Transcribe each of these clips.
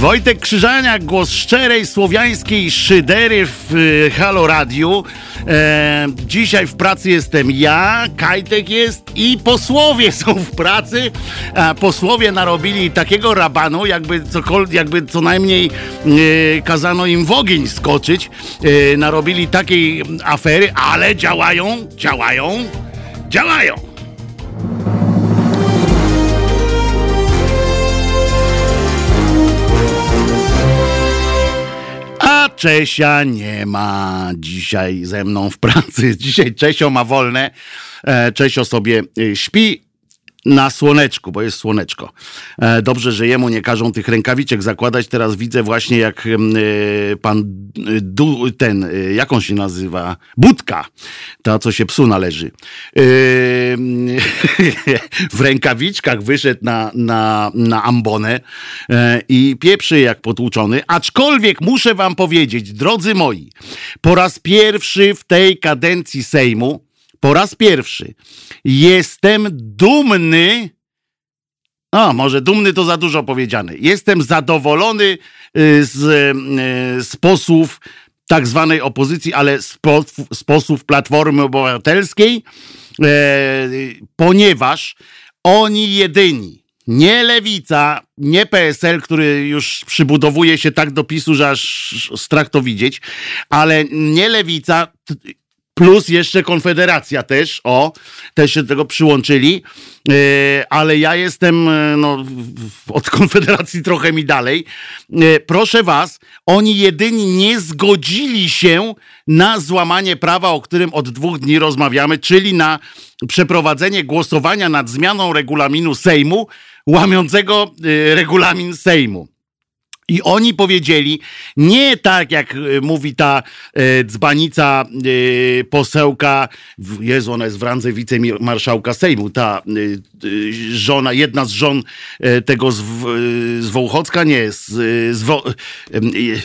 Wojtek Krzyżaniak, głos szczerej słowiańskiej szydery w y, Halo Radiu. E, dzisiaj w pracy jestem ja, Kajtek jest i posłowie są w pracy. A posłowie narobili takiego rabanu, jakby, jakby co najmniej e, kazano im w ogień skoczyć. E, narobili takiej afery, ale działają, działają, działają. Czesia nie ma dzisiaj ze mną w pracy. Dzisiaj Czesio ma wolne. E, Czesio sobie y, śpi na słoneczku, bo jest słoneczko. E, Dobrze, że jemu nie każą tych rękawiczek zakładać. Teraz widzę właśnie, jak e, pan e, du, ten, jak on się nazywa? Budka. Ta, co się psu należy. W rękawiczkach wyszedł na, na, na ambonę i pieprzy jak potłuczony. Aczkolwiek muszę wam powiedzieć, drodzy moi, po raz pierwszy w tej kadencji Sejmu, po raz pierwszy jestem dumny. A, może dumny to za dużo powiedziane. Jestem zadowolony y, z, y, z posłów tak zwanej opozycji, ale z, po, z posłów Platformy Obywatelskiej, e, ponieważ oni jedyni, nie Lewica, nie PSL, który już przybudowuje się tak do PiSu, że aż strach to widzieć, ale nie Lewica, plus jeszcze Konfederacja też, o, też się do tego przyłączyli, e, ale ja jestem e, no, od Konfederacji trochę mi dalej. E, proszę was, oni jedyni nie zgodzili się na złamanie prawa, o którym od dwóch dni rozmawiamy, czyli na przeprowadzenie głosowania nad zmianą regulaminu Sejmu, łamiącego regulamin Sejmu. I oni powiedzieli, nie tak jak y, mówi ta e, dzbanica e, posełka, Jezu, ona jest w randze wicemarszałka Sejmu, ta y, y, żona, jedna z żon e, tego z, y, z Wołchocka, nie, z, z, Wo,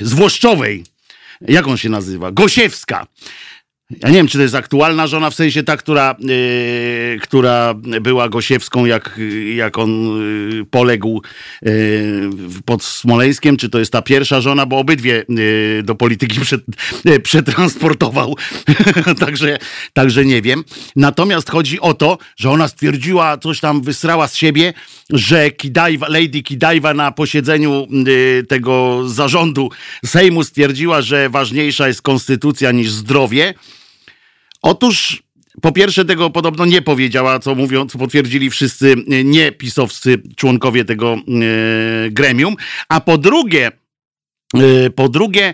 z Włoszczowej. Jak on się nazywa? Gosiewska. Ja nie wiem, czy to jest aktualna żona, w sensie ta, która, yy, która była Gosiewską, jak, jak on yy, poległ yy, pod Smoleńskiem, czy to jest ta pierwsza żona, bo obydwie do polityki przed, przetransportował. także, także nie wiem. Natomiast chodzi o to, że ona stwierdziła, coś tam wysrała z siebie, że Lady Kidajwa na posiedzeniu tego zarządu Sejmu stwierdziła, że ważniejsza jest konstytucja niż zdrowie. Otóż po pierwsze tego podobno nie powiedziała, co mówią, co potwierdzili wszyscy e, niepisowscy członkowie tego e, gremium, a po drugie, e, po drugie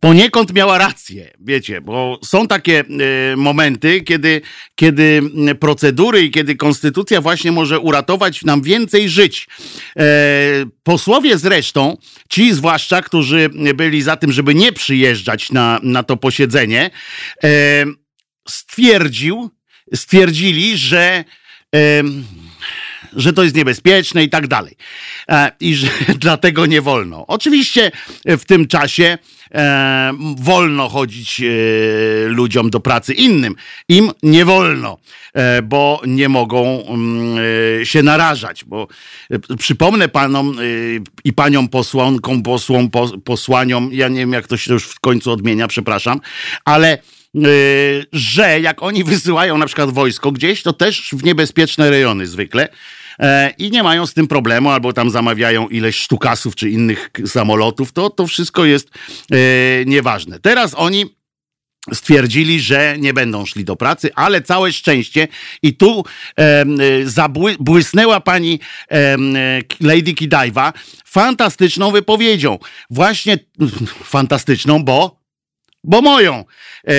poniekąd miała rację, wiecie, bo są takie e, momenty, kiedy, kiedy procedury i kiedy konstytucja właśnie może uratować nam więcej żyć. E, posłowie zresztą, ci zwłaszcza, którzy byli za tym, żeby nie przyjeżdżać na, na to posiedzenie, e, stwierdził, stwierdzili, że że to jest niebezpieczne i tak dalej. E, I że dlatego nie wolno. Oczywiście w tym czasie e, wolno chodzić e, ludziom do pracy innym. Im nie wolno, bo nie mogą mm, się narażać. Bo przypomnę panom i paniom posłankom, posłom, pos, posłaniom, ja nie wiem jak to się już w końcu odmienia, przepraszam, ale że jak oni wysyłają na przykład wojsko gdzieś, to też w niebezpieczne rejony zwykle i nie mają z tym problemu, albo tam zamawiają ileś sztukasów czy innych samolotów, to to wszystko jest e, nieważne. Teraz oni stwierdzili, że nie będą szli do pracy, ale całe szczęście i tu em, y, zabły, błysnęła pani y, Lady Kidajwa fantastyczną wypowiedzią. Właśnie fantastyczną, bo bo moją. E,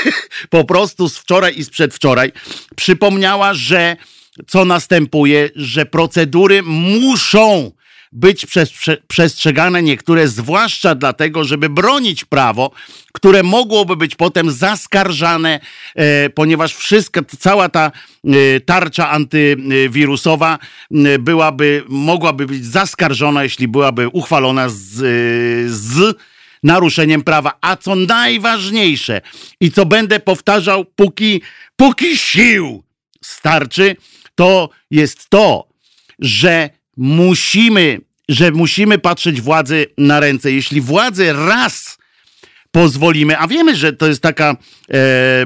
po prostu z wczoraj i z przedwczoraj przypomniała, że co następuje, że procedury muszą być przestrzegane niektóre, zwłaszcza dlatego, żeby bronić prawo, które mogłoby być potem zaskarżane, e, ponieważ wszystko, cała ta e, tarcza antywirusowa e, byłaby, mogłaby być zaskarżona, jeśli byłaby uchwalona z, z naruszeniem prawa. A co najważniejsze i co będę powtarzał, póki, póki sił starczy, to jest to, że musimy że musimy patrzeć władzy na ręce. Jeśli władzy raz pozwolimy, a wiemy, że to jest taka e,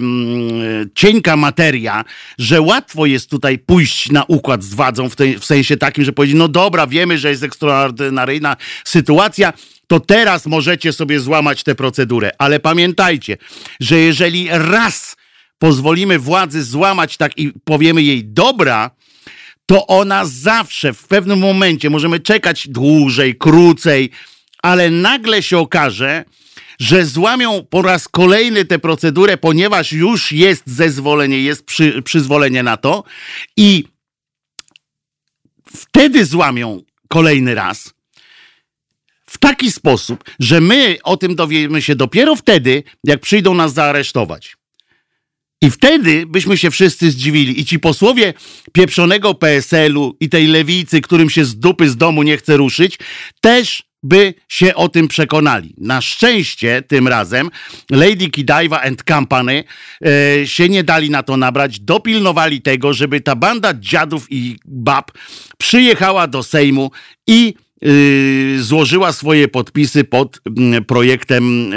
cienka materia, że łatwo jest tutaj pójść na układ z władzą w, tej, w sensie takim, że powiedzieć, no dobra, wiemy, że jest ekstraordynaryjna sytuacja, to teraz możecie sobie złamać tę procedurę. Ale pamiętajcie, że jeżeli raz pozwolimy władzy złamać tak i powiemy jej dobra, to ona zawsze w pewnym momencie możemy czekać dłużej, krócej, ale nagle się okaże, że złamią po raz kolejny tę procedurę, ponieważ już jest zezwolenie, jest przy, przyzwolenie na to i wtedy złamią kolejny raz w taki sposób, że my o tym dowiemy się dopiero wtedy, jak przyjdą nas zaaresztować. I wtedy byśmy się wszyscy zdziwili. I ci posłowie pieprzonego PSL-u i tej lewicy, którym się z dupy z domu nie chce ruszyć, też by się o tym przekonali. Na szczęście tym razem Lady Kidaiwa and Company e, się nie dali na to nabrać, dopilnowali tego, żeby ta banda dziadów i bab przyjechała do Sejmu i złożyła swoje podpisy pod m, projektem e,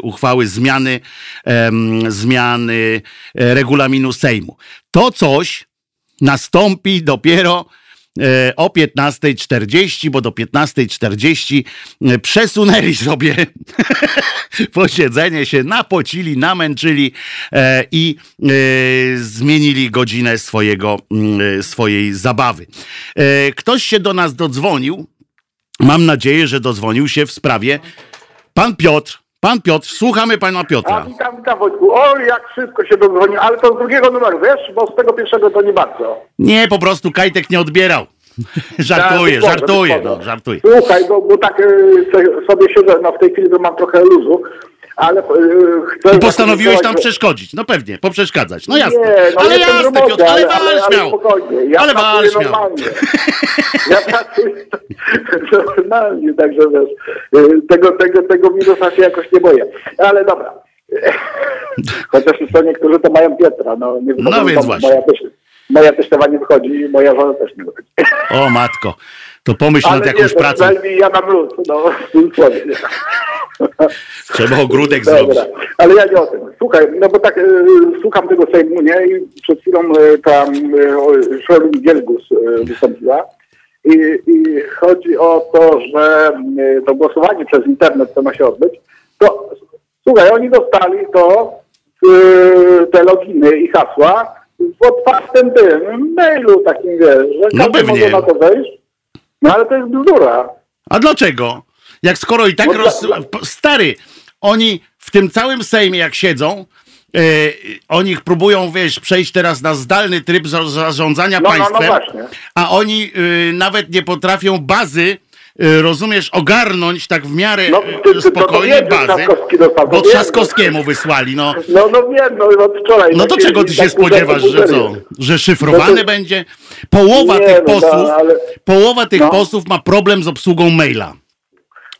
uchwały zmiany, zmiany e, regulaminu Sejmu. To coś nastąpi dopiero o 15.40, bo do 15.40 e, przesunęli sobie posiedzenie się, napocili, namęczyli e, i zmienili godzinę swojego, mm, swojej zabawy. Ktoś się do nas dodzwonił. Mam nadzieję, że dodzwonił się w sprawie pan Piotr. Pan Piotr, słuchamy pana Piotra. A, witam, witam Wojtku. O, jak szybko się dodzwonił, ale to z drugiego numeru, wiesz, bo z tego pierwszego to nie bardzo. Nie, po prostu Kajtek nie odbierał. żartuję, tak, żartuję, no, żartuję. Słuchaj, bo, bo tak y, sobie siedzę, no w tej chwili to mam trochę luzu, ale yy, chcę... I postanowiłeś tam przeszkodzić, no pewnie, poprzeszkadzać, no jasne. Nie, no ale jasne, roboty, Piotr, ale, ale, ale, ale spokojnie, ja ale wal śmiał. normalnie. ja pracuję normalnie, także wiesz, y, tego, tego, tego wirusa się jakoś nie boję. Ale dobra. Chociaż to niektórzy to mają Piotra, no nie No więc właśnie. Moja też, moja testowa nie wychodzi i moja żona też nie wychodzi. O matko, to pomyśl Ale nad jakąś nie, pracą. ja mam luz, no, Trzeba ogródek zrobić. Ale ja nie o tym. Słuchaj, no bo tak e, słucham tego Sejmu, nie? I przed chwilą e, tam e, Szolin Gielgus e, wystąpiła. I, I chodzi o to, że e, to głosowanie przez internet, co ma się odbyć, to słuchaj, oni dostali to, e, te loginy i hasła w otwartym tym mailu takim, wiesz, że no każdy może na to wejść. No ale to jest bzdura. A dlaczego? Jak skoro i tak no, roz... Stary, oni w tym całym Sejmie jak siedzą, yy, oni próbują, wiesz, przejść teraz na zdalny tryb zarządzania no, państwem, no, no a oni yy, nawet nie potrafią bazy Y, rozumiesz, ogarnąć tak w miarę no, ty, ty, spokojnie to to bazę, bo Trzaskowskiemu wysłali, no. No, no wiem, no od wczoraj. No to czego ty się tak spodziewasz, że co? Że szyfrowane to... będzie? Połowa nie, tych no, posłów, no, ale... połowa tych no. posłów ma problem z obsługą maila.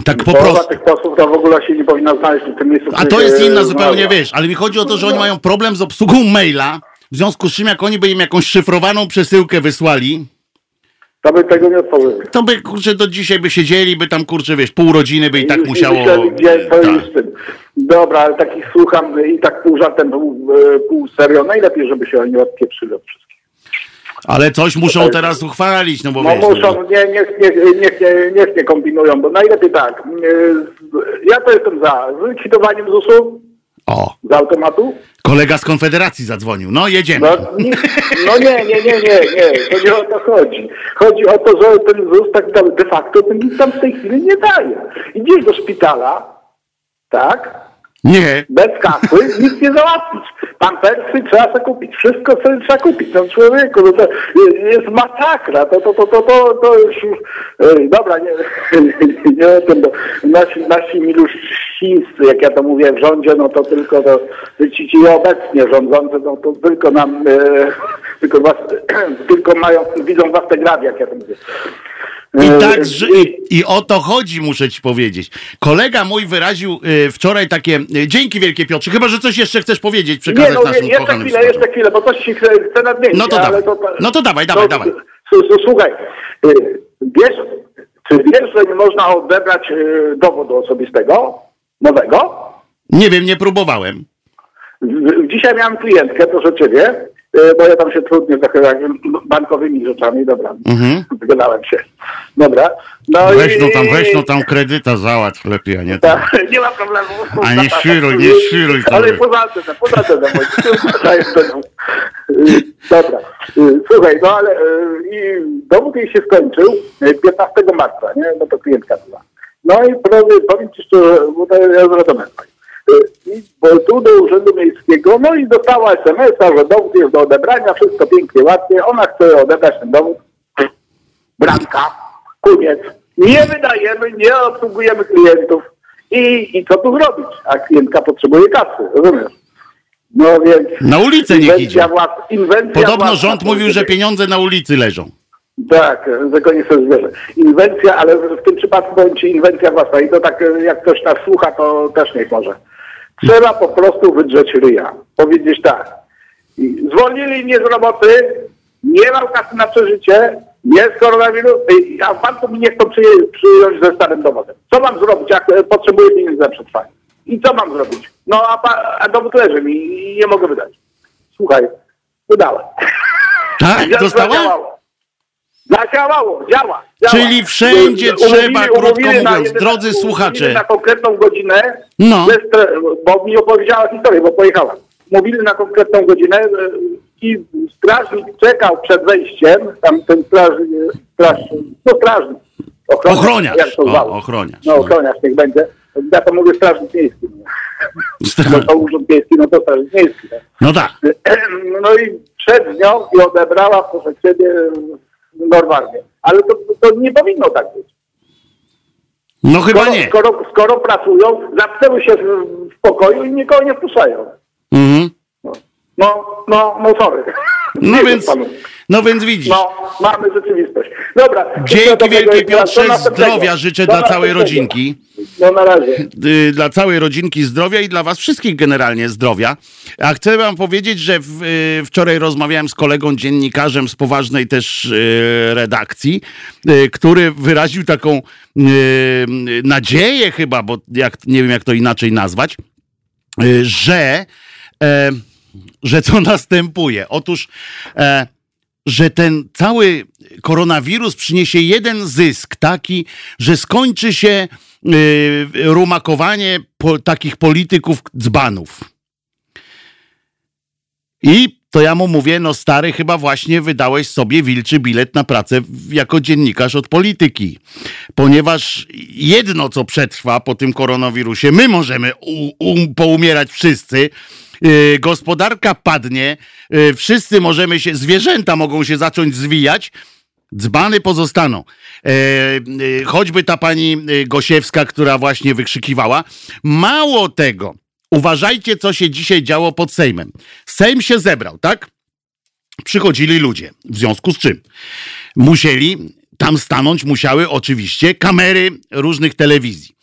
Tak po Połowa prostu. tych posłów to w ogóle się nie powinna znaleźć w tym miejscu. A to jest inna zupełnie, wiesz, ale mi chodzi o to, że oni mają problem z obsługą maila, w związku z czym jak oni by im jakąś szyfrowaną przesyłkę wysłali, to by tego nie otworzyli. To by, kurczę, do dzisiaj by siedzieli, by tam, kurczę, wiesz, pół rodziny by i tak I, musiało... Myśleli, gdzie to tak. jest tym. Dobra, ale takich słucham i tak pół żartem, pół, e, pół serio. Najlepiej, żeby się oni odpieprzyli od wszystkich. Ale coś muszą teraz uchwalić, no bo no wiesz... muszą, no, nie, niech, niech, niech, niech nie kombinują, bo najlepiej tak. E, ja to jestem za zlikwidowaniem ZUS-u, o. Z automatu? Kolega z Konfederacji zadzwonił. No, jedziemy. No, no nie, nie, nie, nie, nie. To nie o to chodzi. Chodzi o to, że ten ZUS tak de facto ten nic tam w tej chwili nie daje. Idziesz do szpitala, tak? Nie. Bez kasy nic nie załatwić. Pampersy trzeba sobie kupić. Wszystko sobie trzeba kupić. No człowieku, no to jest masakra. To, to, to, to, to, to już... Dobra, nie, nie o tym. Nasi, nasi jak ja to mówię, w rządzie, no to tylko to, ci, ci obecnie rządzący, no to tylko nam, e, tylko, was, tylko mają, widzą was te grawy, jak ja to mówię. I e, tak, i, i o to chodzi, muszę ci powiedzieć. Kolega mój wyraził y, wczoraj takie, y, dzięki wielkie Piotrze, chyba, że coś jeszcze chcesz powiedzieć, przekazać nie, no, naszym jeszcze kochanym chwilę, jeszcze chwilę, bo coś ci chcę, chcę nadmienić. No to dawaj, to, no to dawaj, dawaj, dawaj. Słuchaj, y, wiesz, Czy wiesz, że nie można odebrać y, dowodu osobistego nowego? Nie wiem, nie próbowałem. Dzisiaj miałem klientkę, proszę ciebie, bo ja tam się trudnię trochę bankowymi rzeczami, dobra, Mhm. wygadałem się. Dobra. No Weź i- no tam, weź no tam kredyta załatw lepiej, a nie tam. Tak, nie ma problemu. A nie świruj, nie tam. Ale poza tym, poza tym, Dobra. Y, Słuchaj, no ale y, i dowód jej się skończył y, 15 marca, nie? No to klientka była. No i powiem, powiem ci szczerze, bo to ja zrozumiałem. I tu do Urzędu Miejskiego, no i dostała SMS-a, że dowód jest do odebrania, wszystko pięknie, ładnie. Ona chce odebrać ten dowód. Bramka, koniec. Nie wydajemy, nie obsługujemy klientów. I, I co tu zrobić? A klientka potrzebuje kasy, rozumiesz? No więc... Na ulicę niech idzie. Włas, Podobno rząd mówił, że pieniądze na ulicy leżą. Tak, zakonie sobie zwierzę. Inwencja, ale w tym przypadku powiem Ci inwencja własna i to tak jak ktoś nas słucha, to też niech może. Trzeba po prostu wydrzeć ryja. Powiedzieć tak. Zwolnili mnie z roboty, nie mam kasy na przeżycie, jest koronawirus, a pan tu mi nie chcą przyję- przyjąć ze starym dowodem. Co mam zrobić, jak e, potrzebuję pieniędzy na przetrwanie? I co mam zrobić? No a, pa, a dowód leży mi i nie mogę wydać. Słuchaj, wydałem. Tak, Ja- dostała? Zadziałało. Działa. działa. Czyli wszędzie Umówili- trzeba, krótko umówili mówiąc, jeden- drodzy umówili słuchacze. na konkretną godzinę, No. bez bo mi opowiedziała historię, bo pojechała. Mówili na konkretną godzinę e, i strażnik czekał przed wejściem, tam ten strażnik, straż, no strażnik. Ochroniarz. Jak to O, ochroniarz, No no. ochroniarz niech będzie. Ja to mówię strażnik miejski. No to urząd miejski, no to strażnik miejski. tak. No tak. No i przed nią i odebrała, proszę ciebie, normalnie. Ale to, to nie powinno tak być. No chyba Skoro, nie. skoro, skoro pracują, zamknęły się w, w pokoju i nikogo nie wpuszczają. Mhm. No, no, no sorry. No więc, panu. no więc widzisz. No, mamy rzeczywistość. Dobra. Dzięki wielkie Piotrze, zdrowia życzę Do dla całej rodzinki. No na razie. Y, dla całej rodzinki zdrowia i dla was wszystkich generalnie zdrowia. A chcę wam powiedzieć, że w, y, wczoraj rozmawiałem z kolegą dziennikarzem z poważnej też y, redakcji, który wyraził taką nadzieję chyba, bo jak, nie wiem jak to inaczej nazwać, że, że co następuje. Otóż e, że ten cały koronawirus przyniesie jeden zysk, taki, że skończy się y, rumakowanie po, takich polityków dzbanów. I to ja mu mówię, no stary, chyba właśnie wydałeś sobie wilczy bilet na pracę jako dziennikarz od polityki. Ponieważ jedno, co przetrwa po tym koronawirusie, my możemy u, um, poumierać wszyscy, gospodarka padnie, yy, wszyscy możemy się, zwierzęta mogą się zacząć zwijać, Dzbany pozostaną. E, e, choćby ta pani Gosiewska, która właśnie wykrzykiwała. Mało tego, uważajcie, co się dzisiaj działo pod Sejmem. Sejm się zebrał, tak? Przychodzili ludzie. W związku z czym? Musieli tam stanąć, musiały oczywiście kamery różnych telewizji.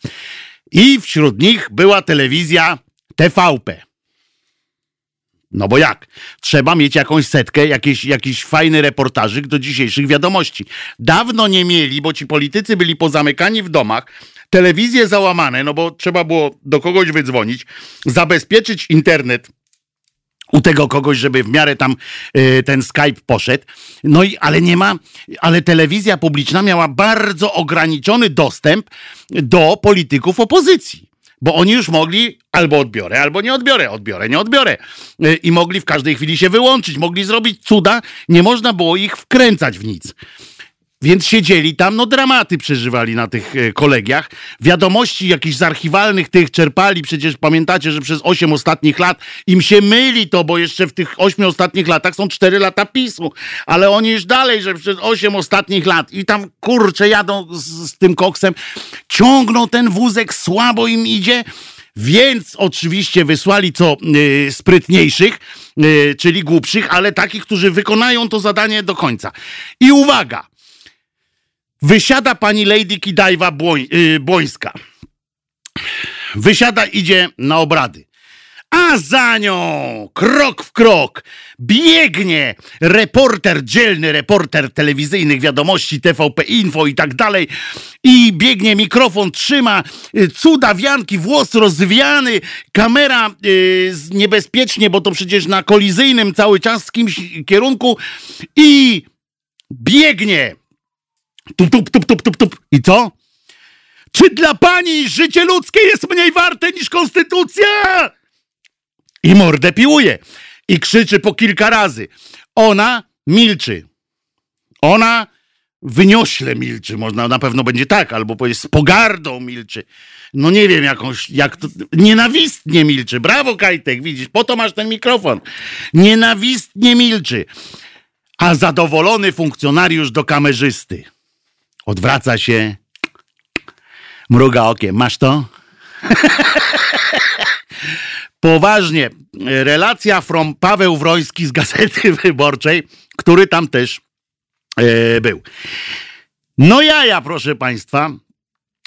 I wśród nich była telewizja TVP. No bo jak? Trzeba mieć jakąś setkę, jakiś, jakiś fajny reportażyk do dzisiejszych wiadomości. Dawno nie mieli, bo ci politycy byli pozamykani w domach, telewizje załamane, no bo trzeba było do kogoś wydzwonić, zabezpieczyć internet u tego kogoś, żeby w miarę tam y, ten Skype poszedł. No i ale nie ma, ale telewizja publiczna miała bardzo ograniczony dostęp do polityków opozycji. Bo oni już mogli albo odbiorę, albo nie odbiorę, odbiorę, nie odbiorę. Y, I mogli w każdej chwili się wyłączyć, mogli zrobić cuda, nie można było ich wkręcać w nic. Więc siedzieli tam, no dramaty przeżywali na tych e, kolegiach. Wiadomości jakichś z archiwalnych tych czerpali. Przecież pamiętacie, że przez 8 ostatnich lat im się myli to, bo jeszcze w tych 8 ostatnich latach są 4 lata PiSu. Ale oni już dalej, że przez 8 ostatnich lat i tam kurczę jadą z, z tym koksem. Ciągną ten wózek, słabo im idzie. Więc oczywiście wysłali co y, sprytniejszych, y, czyli głupszych, ale takich, którzy wykonają to zadanie do końca. I uwaga! Wysiada pani Lady Kidajwa y, Błońska. Wysiada, idzie na obrady. a za nią krok w krok biegnie reporter, dzielny reporter telewizyjnych wiadomości TVP Info i tak dalej i biegnie mikrofon, trzyma y, cuda wianki, włos rozwiany, kamera yy, niebezpiecznie, bo to przecież na kolizyjnym cały czas z kimś kierunku i biegnie tup, tup, tup, tup, tup, tup. I co? Czy dla pani życie ludzkie jest mniej warte niż konstytucja? I mordę piłuje. I krzyczy po kilka razy. Ona milczy. Ona wyniośle milczy. Można na pewno będzie tak, albo powie z pogardą milczy. No nie wiem, jakąś, jak to, nienawistnie milczy. Brawo, Kajtek, widzisz, po to masz ten mikrofon. Nienawistnie milczy. A zadowolony funkcjonariusz do kamerzysty. Odwraca się, mruga okiem. Masz to? Poważnie. Relacja from Paweł Wroński z Gazety Wyborczej, który tam też e, był. No ja, proszę Państwa.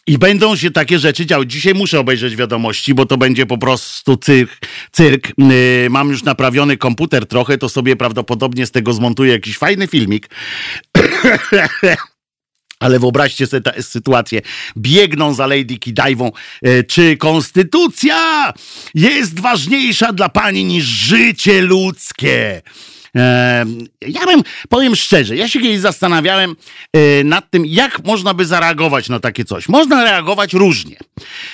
I będą się takie rzeczy działy. Dzisiaj muszę obejrzeć wiadomości, bo to będzie po prostu cyrk. cyrk. Yy, mam już naprawiony komputer trochę, to sobie prawdopodobnie z tego zmontuję jakiś fajny filmik. Ale wyobraźcie sobie tę sytuację. Biegną za Lady Kidajwą. E, czy konstytucja jest ważniejsza dla pani niż życie ludzkie? E, ja bym, powiem szczerze, ja się kiedyś zastanawiałem e, nad tym, jak można by zareagować na takie coś. Można reagować różnie,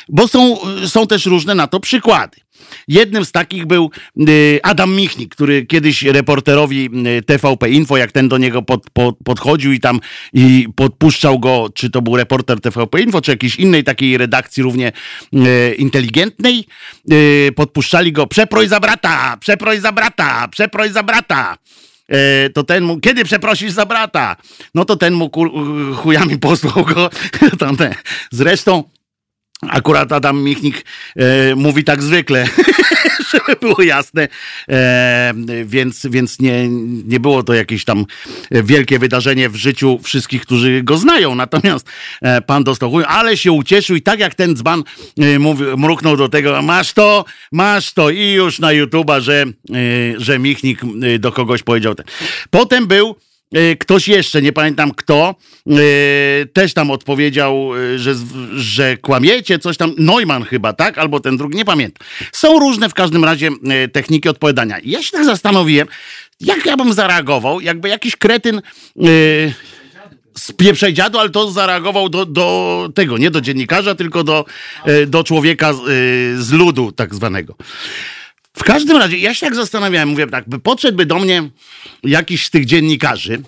bo są, są też różne na to przykłady. Jednym z takich był y, Adam Michnik, który kiedyś reporterowi y, TVP Info, jak ten do niego pod, pod, podchodził i tam i podpuszczał go, czy to był reporter TVP Info, czy jakiejś innej takiej redakcji równie y, inteligentnej, podpuszczali go przeproj za brata, przeproj za brata, przeproj za brata to ten mu, kiedy przeprosisz za brata? No to ten mu chujami posłał go. Zresztą Akurat Adam Michnik e, mówi tak zwykle, żeby było jasne, e, więc, więc nie, nie było to jakieś tam wielkie wydarzenie w życiu wszystkich, którzy go znają. Natomiast e, pan dostał ale się ucieszył i tak jak ten dzban e, mówi, mruknął do tego, masz to, masz to i już na YouTube'a, że, e, że Michnik e, do kogoś powiedział. Ten. Potem był ktoś jeszcze, nie pamiętam kto, e, też tam odpowiedział, e, że, że kłamiecie, coś tam. Neumann chyba, tak? Albo ten drugi, nie pamiętam. Są różne w każdym razie techniki odpowiadania. Ja się tak zastanowiłem, jak ja bym zareagował, jakby jakiś kretyn z pieprzej dziadu, ale to zareagował do, do tego, nie do dziennikarza, tylko do, do człowieka z ludu tak zwanego. W każdym razie, ja się tak zastanawiałem, mówię tak, by podszedłby do mnie jakiś z tych dziennikarzy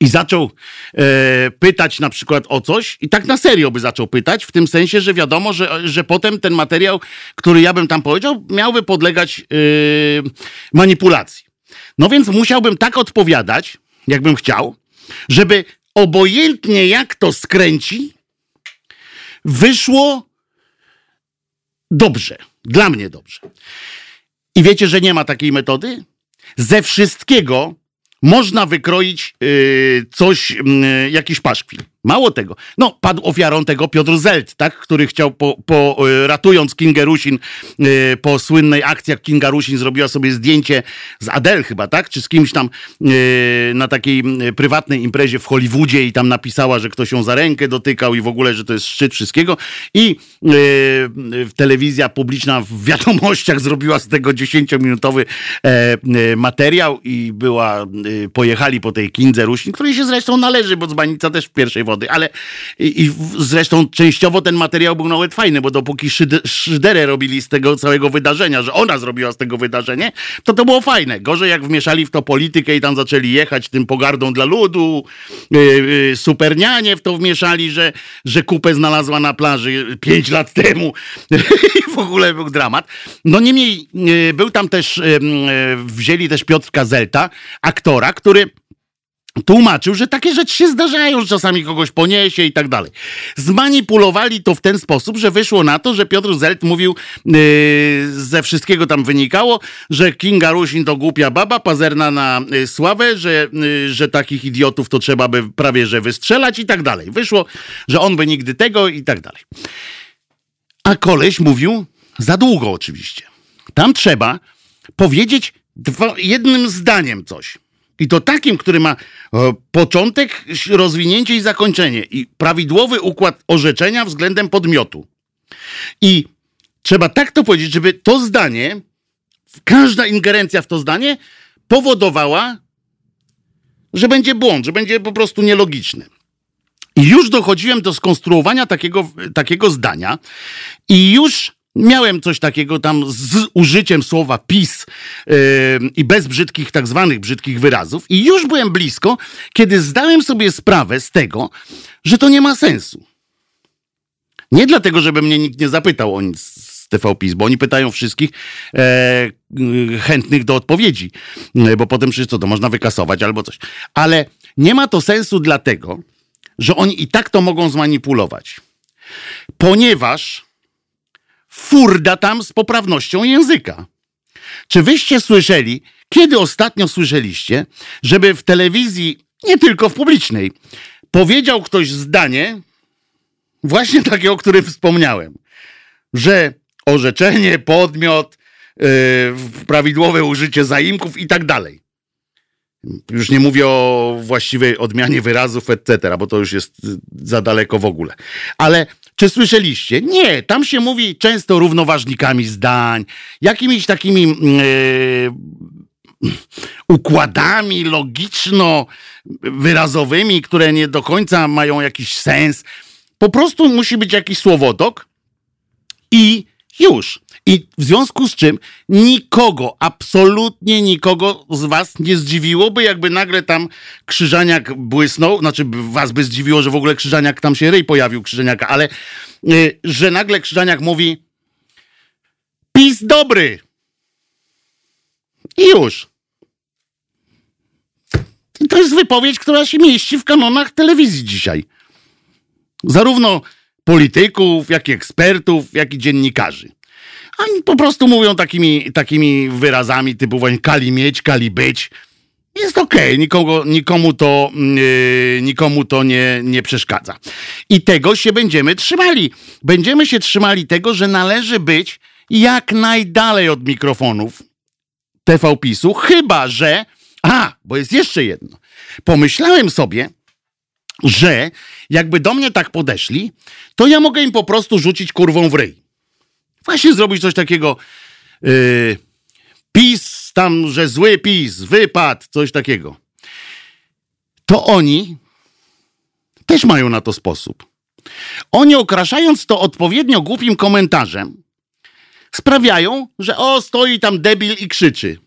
i zaczął e, pytać na przykład o coś i tak na serio by zaczął pytać, w tym sensie, że wiadomo, że, że potem ten materiał, który ja bym tam powiedział, miałby podlegać e, manipulacji. No więc musiałbym tak odpowiadać, jakbym chciał, żeby obojętnie jak to skręci, wyszło dobrze. Dla mnie dobrze. I wiecie, że nie ma takiej metody? Ze wszystkiego można wykroić yy, coś, yy, jakiś paszkwil. Mało tego. No, padł ofiarą tego Piotr Zelt, tak? który chciał, po, po, y, ratując Kingę Rusin y, po słynnej akcji, jak Kinga Rusin zrobiła sobie zdjęcie z Adele chyba, tak? Czy z kimś tam y, na takiej prywatnej imprezie w Hollywoodzie i tam napisała, że ktoś ją za rękę dotykał i w ogóle, że to jest szczyt wszystkiego. I telewizja publiczna w wiadomościach zrobiła z tego 10-minutowy e, materiał i była, pojechali po tej Kindze Rusin, której się zresztą należy, bo Zbanica też w pierwszej wojnie wody, ale i, i zresztą częściowo ten materiał był nawet fajny, bo dopóki szyderę robili z tego całego wydarzenia, że ona zrobiła z tego wydarzenie, to to było fajne. Gorzej jak wmieszali w to politykę i tam zaczęli jechać tym pogardą dla ludu, yy, yy, supernianie w to wmieszali, że, że kupę znalazła na plaży pięć lat temu w ogóle był dramat. No niemniej yy, był tam też, yy, wzięli też Piotrka Zelta, aktora, który tłumaczył, że takie rzeczy się zdarzają, że czasami kogoś poniesie i tak dalej. Zmanipulowali to w ten sposób, że wyszło na to, że Piotr Zelt mówił, yy, ze wszystkiego tam wynikało, że Kinga Rusin to głupia baba, pazerna na yy, sławę, że, yy, że takich idiotów to trzeba by prawie że wystrzelać i tak dalej. Wyszło, że on by nigdy tego i tak dalej. A koleś mówił za długo oczywiście. Tam trzeba powiedzieć dwa, jednym zdaniem coś. I to takim, który ma e, początek, rozwinięcie i zakończenie. I prawidłowy układ orzeczenia względem podmiotu. I trzeba tak to powiedzieć, żeby to zdanie, każda ingerencja w to zdanie powodowała, że będzie błąd, że będzie po prostu nielogiczny. I już dochodziłem do skonstruowania takiego, takiego zdania i już miałem coś takiego tam z użyciem słowa PiS yy, i bez brzydkich, tak zwanych brzydkich wyrazów i już byłem blisko, kiedy zdałem sobie sprawę z tego, że to nie ma sensu. Nie dlatego, żeby mnie nikt nie zapytał o nic z TV bo oni pytają wszystkich e, chętnych do odpowiedzi, e, bo potem przecież to można wykasować albo coś. Ale nie ma to sensu dlatego, że oni i tak to mogą zmanipulować. Ponieważ furda tam z poprawnością języka. Czy wyście słyszeli, kiedy ostatnio słyszeliście, żeby w telewizji, nie tylko w publicznej, powiedział ktoś zdanie, właśnie takie, o którym wspomniałem, że orzeczenie, podmiot, yy, prawidłowe użycie zaimków i tak dalej. Już nie mówię o właściwej odmianie wyrazów, etc., bo to już jest za daleko w ogóle. Ale czy słyszeliście? Nie, tam się mówi często równoważnikami zdań, jakimiś takimi yy, układami logiczno-wyrazowymi, które nie do końca mają jakiś sens. Po prostu musi być jakiś słowotok i już. I w związku z czym nikogo, absolutnie nikogo z was nie zdziwiłoby, jakby nagle tam Krzyżaniak błysnął, znaczy was by zdziwiło, że w ogóle Krzyżaniak tam się rej pojawił, Krzyżaniaka, ale y, że nagle Krzyżaniak mówi PiS dobry. I już. I to jest wypowiedź, która się mieści w kanonach telewizji dzisiaj. Zarówno polityków, jak i ekspertów, jak i dziennikarzy. Oni po prostu mówią takimi, takimi wyrazami typu właśnie kali mieć, kali być. Jest okej, okay. nikomu, nikomu to, yy, nikomu to nie, nie przeszkadza. I tego się będziemy trzymali. Będziemy się trzymali tego, że należy być jak najdalej od mikrofonów TV PiSu, chyba że. A, bo jest jeszcze jedno. Pomyślałem sobie, że jakby do mnie tak podeszli, to ja mogę im po prostu rzucić kurwą w ryj. Właśnie zrobić coś takiego. Yy, PiS, tam, że zły PiS, wypad, coś takiego. To oni też mają na to sposób. Oni okraszając to odpowiednio głupim komentarzem, sprawiają, że o, stoi tam debil i krzyczy.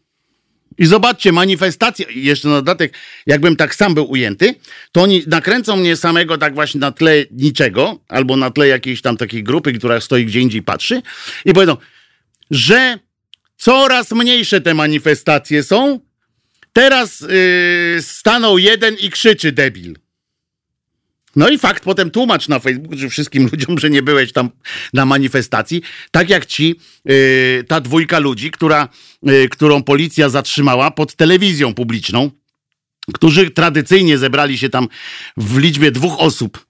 I zobaczcie, manifestacje, jeszcze na dodatek, jakbym tak sam był ujęty, to oni nakręcą mnie samego tak właśnie na tle niczego, albo na tle jakiejś tam takiej grupy, która stoi gdzie indziej patrzy i powiedzą, że coraz mniejsze te manifestacje są, teraz yy, stanął jeden i krzyczy debil. No i fakt, potem tłumacz na Facebooku, że wszystkim ludziom, że nie byłeś tam na manifestacji, tak jak ci, yy, ta dwójka ludzi, która, którą policja zatrzymała pod telewizją publiczną, którzy tradycyjnie zebrali się tam w liczbie dwóch osób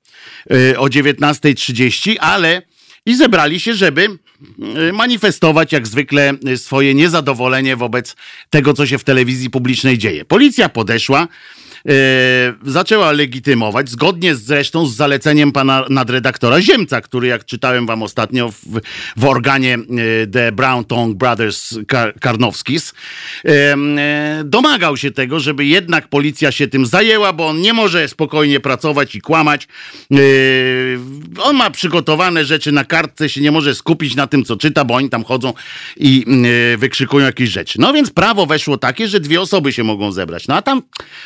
yy, o 19.30, ale i zebrali się, żeby manifestować jak zwykle swoje niezadowolenie wobec tego, co się w telewizji publicznej dzieje. Policja podeszła, zaczęła legitymować, zgodnie zresztą z zaleceniem pana nadredaktora Ziemca, który jak czytałem wam ostatnio w, w organie e, The Brown Tongue Brothers Kar Karnowskis, e, domagał się tego, żeby jednak policja się tym zajęła, bo on nie może spokojnie pracować i kłamać. On ma przygotowane rzeczy na kartce, się nie może skupić na tym, co czyta, bo oni tam chodzą i wykrzykują jakieś rzeczy. No więc prawo weszło takie, że dwie osoby się mogą zebrać. No a tam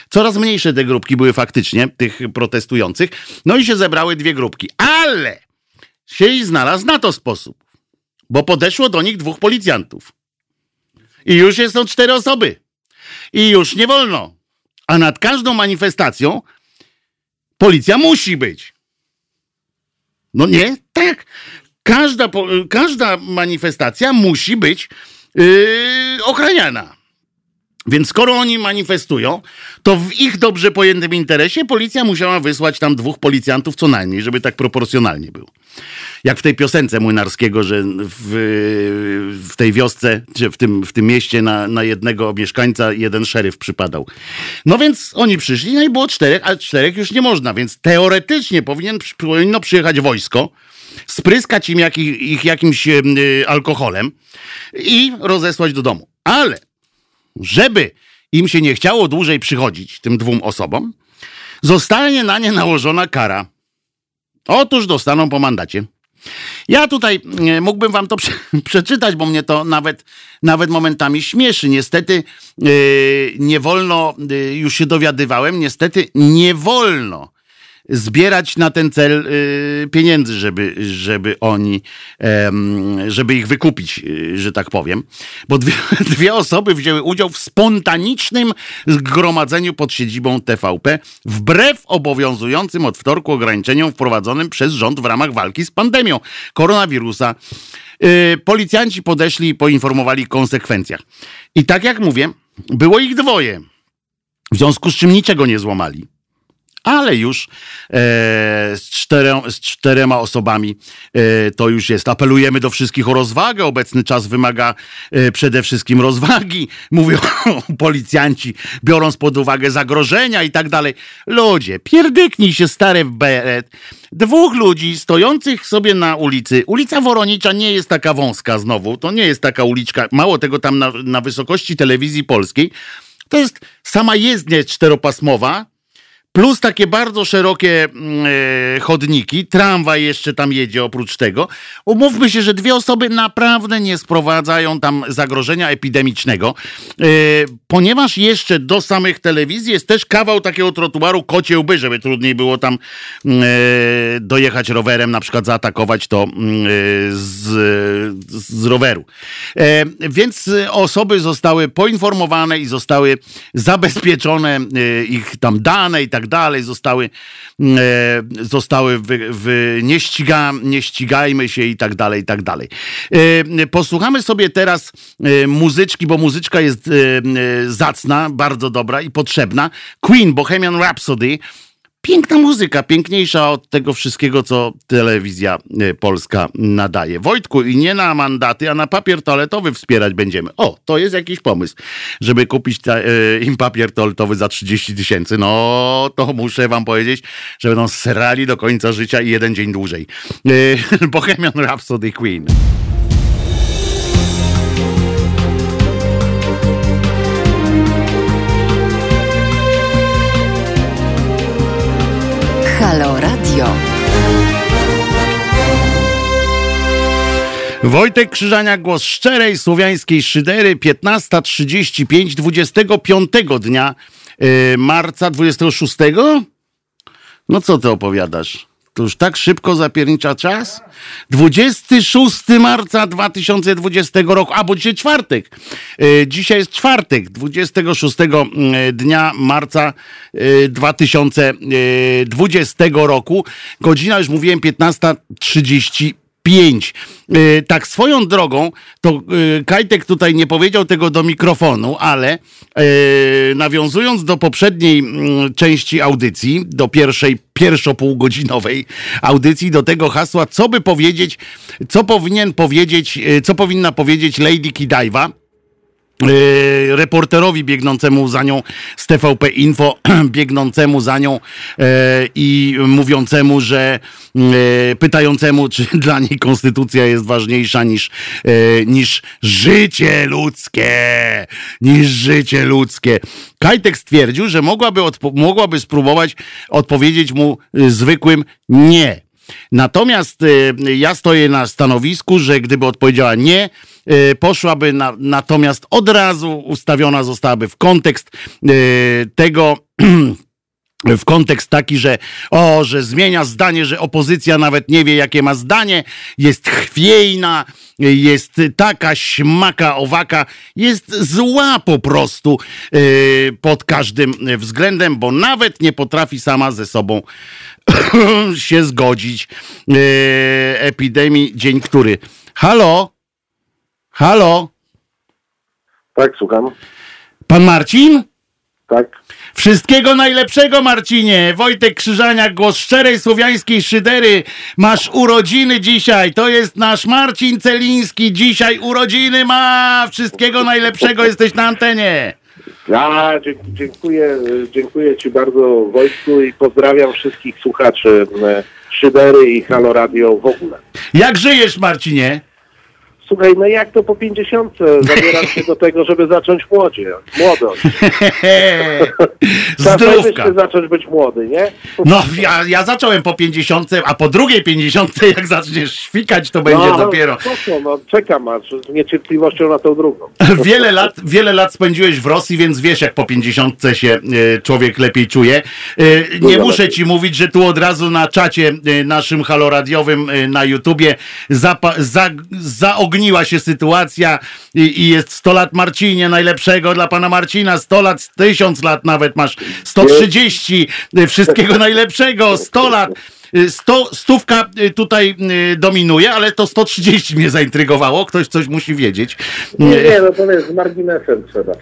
coraz mniejsze te grupki były faktycznie, tych protestujących. No i się zebrały dwie grupki. Ale się i znalazł na to sposób, bo podeszło do nich dwóch policjantów. I już są cztery osoby. I już nie wolno. A nad każdą manifestacją policja musi być. No nie? Tak. Każda, każda manifestacja musi być yy, ochraniana. Więc skoro oni manifestują, to w ich dobrze pojętym interesie policja musiała wysłać tam dwóch policjantów co najmniej, żeby tak proporcjonalnie było. Jak w tej piosence Młynarskiego, że w, w tej wiosce, czy w tym, w tym mieście na, na jednego mieszkańca jeden szeryf przypadał. No więc oni przyszli, no i było czterech, ale czterech już nie można, więc teoretycznie powinien, powinno przyjechać wojsko, spryskać im jak, ich jakimś y, alkoholem i rozesłać do domu. Ale żeby im się nie chciało dłużej przychodzić, tym dwóm osobom, zostanie na nie nałożona kara. Otóż dostaną po mandacie. Ja tutaj e, mógłbym wam to prze, przeczytać, bo mnie to nawet, nawet momentami śmieszy. Niestety yy, nie wolno, yy, już się dowiadywałem, niestety nie wolno zbierać na ten cel y, pieniędzy, żeby, żeby oni, żeby ich wykupić, y, że tak powiem. Bo dwie, dwie osoby wzięły udział w spontanicznym zgromadzeniu pod siedzibą TVP, wbrew obowiązującym od wtorku ograniczeniom wprowadzonym przez rząd w ramach walki z pandemią koronawirusa. Y, policjanci podeszli i poinformowali o konsekwencjach. I tak jak mówię, było ich dwoje. W związku z czym niczego nie złamali ale już e, z, z czterema osobami e, to już jest. Apelujemy do wszystkich o rozwagę. Obecny czas wymaga e, przede wszystkim rozwagi, mówią policjanci, biorąc pod uwagę zagrożenia i tak dalej. Ludzie, pierdyknij się stary w beret. Dwóch ludzi stojących sobie na ulicy. Ulica Woronicza nie jest taka wąska znowu, to nie jest taka uliczka, mało tego tam na, na wysokości telewizji polskiej. To jest sama jezdnia czteropasmowa, plus takie bardzo szerokie mm, e, chodniki, tramwaj jeszcze tam jedzie oprócz tego. Umówmy się, że dwie osoby naprawdę nie sprowadzają tam zagrożenia epidemicznego, e, ponieważ jeszcze do samych telewizji jest też kawał takiego trotuaru kocie łby, żeby trudniej było tam mm, e, dojechać rowerem, na przykład zaatakować to mm, z, z roweru. E, więc osoby zostały poinformowane i zostały zabezpieczone e, ich tam dane i tak dalej, zostały, mm, e, zostały w, w, nie, ściga, nie ścigajmy się i tak dalej, i tak dalej. E, posłuchamy sobie teraz e, muzyczki, bo muzyczka jest e, e, zacna, bardzo dobra i potrzebna. Queen, Bohemian Rhapsody. Piękna muzyka, piękniejsza od tego wszystkiego, co telewizja e, polska nadaje. Wojtku, i nie na mandaty, a na papier toaletowy wspierać będziemy. O, to jest jakiś pomysł, żeby kupić ta, e, im papier toaletowy za 30 tysięcy. No, to muszę wam powiedzieć, że będą serali do końca życia i jeden dzień dłużej. E, Bohemian Rhapsody Queen. Wojtek Krzyżania, głos szczerej słowiańskiej szydery, 15.35, 25 dnia yy, marca 26. No co ty opowiadasz? To już tak szybko zapiernicza czas? 26 marca 2020 roku, albo dzisiaj czwartek. E, dzisiaj jest czwartek, 26 mm, dnia marca 2020 e, roku. Godzina, już mówiłem, 15.30 5. E, tak swoją drogą, to e, Kajtek tutaj nie powiedział tego do mikrofonu, ale e, nawiązując do poprzedniej mm, części audycji, do pierwszej, pierwszopółgodzinowej audycji, do tego hasła, co by powiedzieć, co powinien powiedzieć, co powinna powiedzieć Lady Kidaiwa, E, reporterowi biegnącemu za nią z TVP Info, biegnącemu za nią e, i mówiącemu, że e, pytającemu, czy dla niej konstytucja jest ważniejsza niż, niż życie ludzkie, niż życie ludzkie. Kajtek stwierdził, że mogłaby, mogłaby spróbować odpowiedzieć mu zwykłym nie. Natomiast ja stoję na stanowisku, że gdyby odpowiedziała nie, Y, poszłaby na, natomiast od razu ustawiona zostałaby w kontekst y, tego w kontekst taki, że o, że zmienia zdanie, że opozycja nawet nie wie, jakie ma zdanie, jest chwiejna, jest taka śmaka, owaka, jest zła po prostu yy, pod każdym względem, bo nawet nie potrafi sama ze sobą się zgodzić. Yy, epidemii, dzień który. Halo? Halo? Tak, słucham. Pan Marcin? Tak. Wszystkiego najlepszego, Marcinie. Wojtek Krzyżaniak, głos szczerej słowiańskiej szydery. Masz urodziny dzisiaj. To jest nasz Marcin Celiński. Dzisiaj urodziny ma. Wszystkiego najlepszego. Jesteś na antenie. Ja dziękuję, dziękuję Ci bardzo Wojtku i pozdrawiam wszystkich słuchaczy e, Szydery i Halo Radio w ogóle. Jak żyjesz, Marcinie? Słuchaj, no jak to po 50 zabieram się do tego, żeby zacząć młodzie, młodość. Zdrówka. się zacząć być młody, nie? No, ja, ja zacząłem po 50, a po drugiej 50, jak zaczniesz świkać, to będzie no, dopiero. No, co, no, czekam aż z niecierpliwością na tą drugą. Wiele lat, wiele lat spędziłeś w Rosji, więc wiesz, jak po 50 się e, człowiek lepiej czuje. E, nie Dużo muszę ci mówić, że tu od razu na czacie e, naszym haloradiowym na YouTubie zapa- za, zaogniła się sytuacja i, i jest 100 lat Marcinie, najlepszego dla pana Marcina, 100 lat, 1000 lat nawet masz, 130, e, wszystkiego najlepszego, 100 lat. Sto, stówka e, tutaj e, dominuje, ale to 130 mnie zaintrygowało. Ktoś coś musi wiedzieć. Nie, nie, no to jest z marginesem trzeba.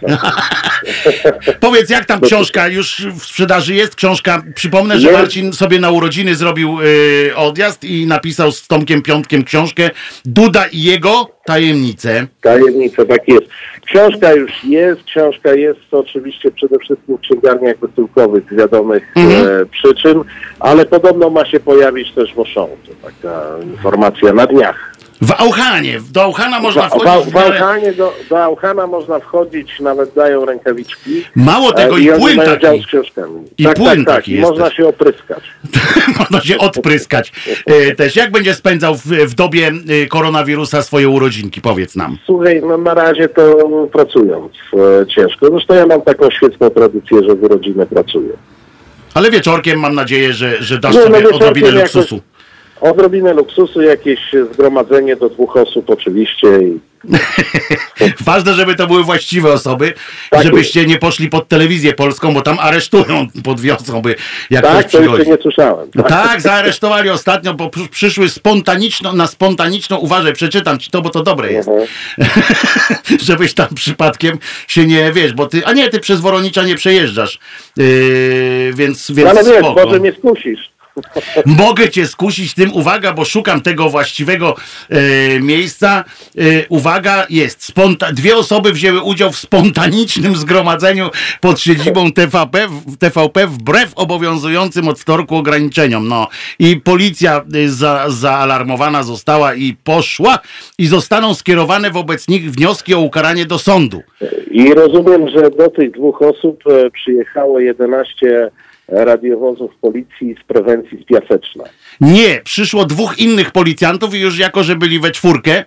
Powiedz, jak tam książka już w sprzedaży jest? Książka, przypomnę, że. Marcin sobie na urodziny zrobił y, odjazd i napisał z Tomkiem Piątkiem książkę Duda i jego tajemnice. Tajemnica, tak jest. Książka już jest, książka jest oczywiście przede wszystkim w księgarniach wysyłkowych z wiadomych Mhm. e, przyczyn, ale podobno ma się pojawić też w. To taka informacja na dniach. W Auchanie, do Auchana można W, w, wchodzić. w Auchanie do, do Auchana można wchodzić, nawet dają rękawiczki. Mało tego, e, i oni płyn taki. z książkami. I tak, płyn tak, tak. taki I jest można też. się opryskać. Można się odpryskać. Y, też jak będzie spędzał w, w dobie y, koronawirusa swoje urodzinki? Powiedz nam. Słuchaj, no na razie to pracując e, ciężko. Zresztą ja mam taką świetną tradycję, że w rodzinę pracuję. Ale wieczorkiem mam nadzieję, że, że dasz no sobie odrobinę jakoś- luksusu. Odrobinę luksusu, jakieś zgromadzenie do dwóch osób oczywiście. I... Ważne, żeby to były właściwe osoby, Tak żebyście nie poszli pod telewizję polską, bo tam aresztują po dwie osoby, jak Tak, ktoś to przychodzi. jeszcze nie słyszałem. No tak, zaaresztowali ostatnio, bo przy- przyszły spontaniczną, na spontaniczną, uważaj, przeczytam ci to, bo to dobre jest. Mhm. Żebyś tam przypadkiem się nie, wiesz, bo ty, a nie, ty przez Woronicza nie przejeżdżasz, yy, więc, więc Ale wiesz, spoko. może mnie skusisz. Mogę cię skusić tym, uwaga, bo szukam tego właściwego e, miejsca. E, uwaga, jest. Sponta- dwie osoby wzięły udział w spontanicznym zgromadzeniu pod siedzibą TVP, w- TVP wbrew obowiązującym od wtorku ograniczeniom. No i policja e, za, zaalarmowana została i poszła i zostaną skierowane wobec nich wnioski o ukaranie do sądu. I rozumiem, że do tych dwóch osób e, przyjechało 11 radiowozów policji z prewencji z Piaseczna. Nie, przyszło dwóch innych policjantów i już jako, że byli we czwórkę,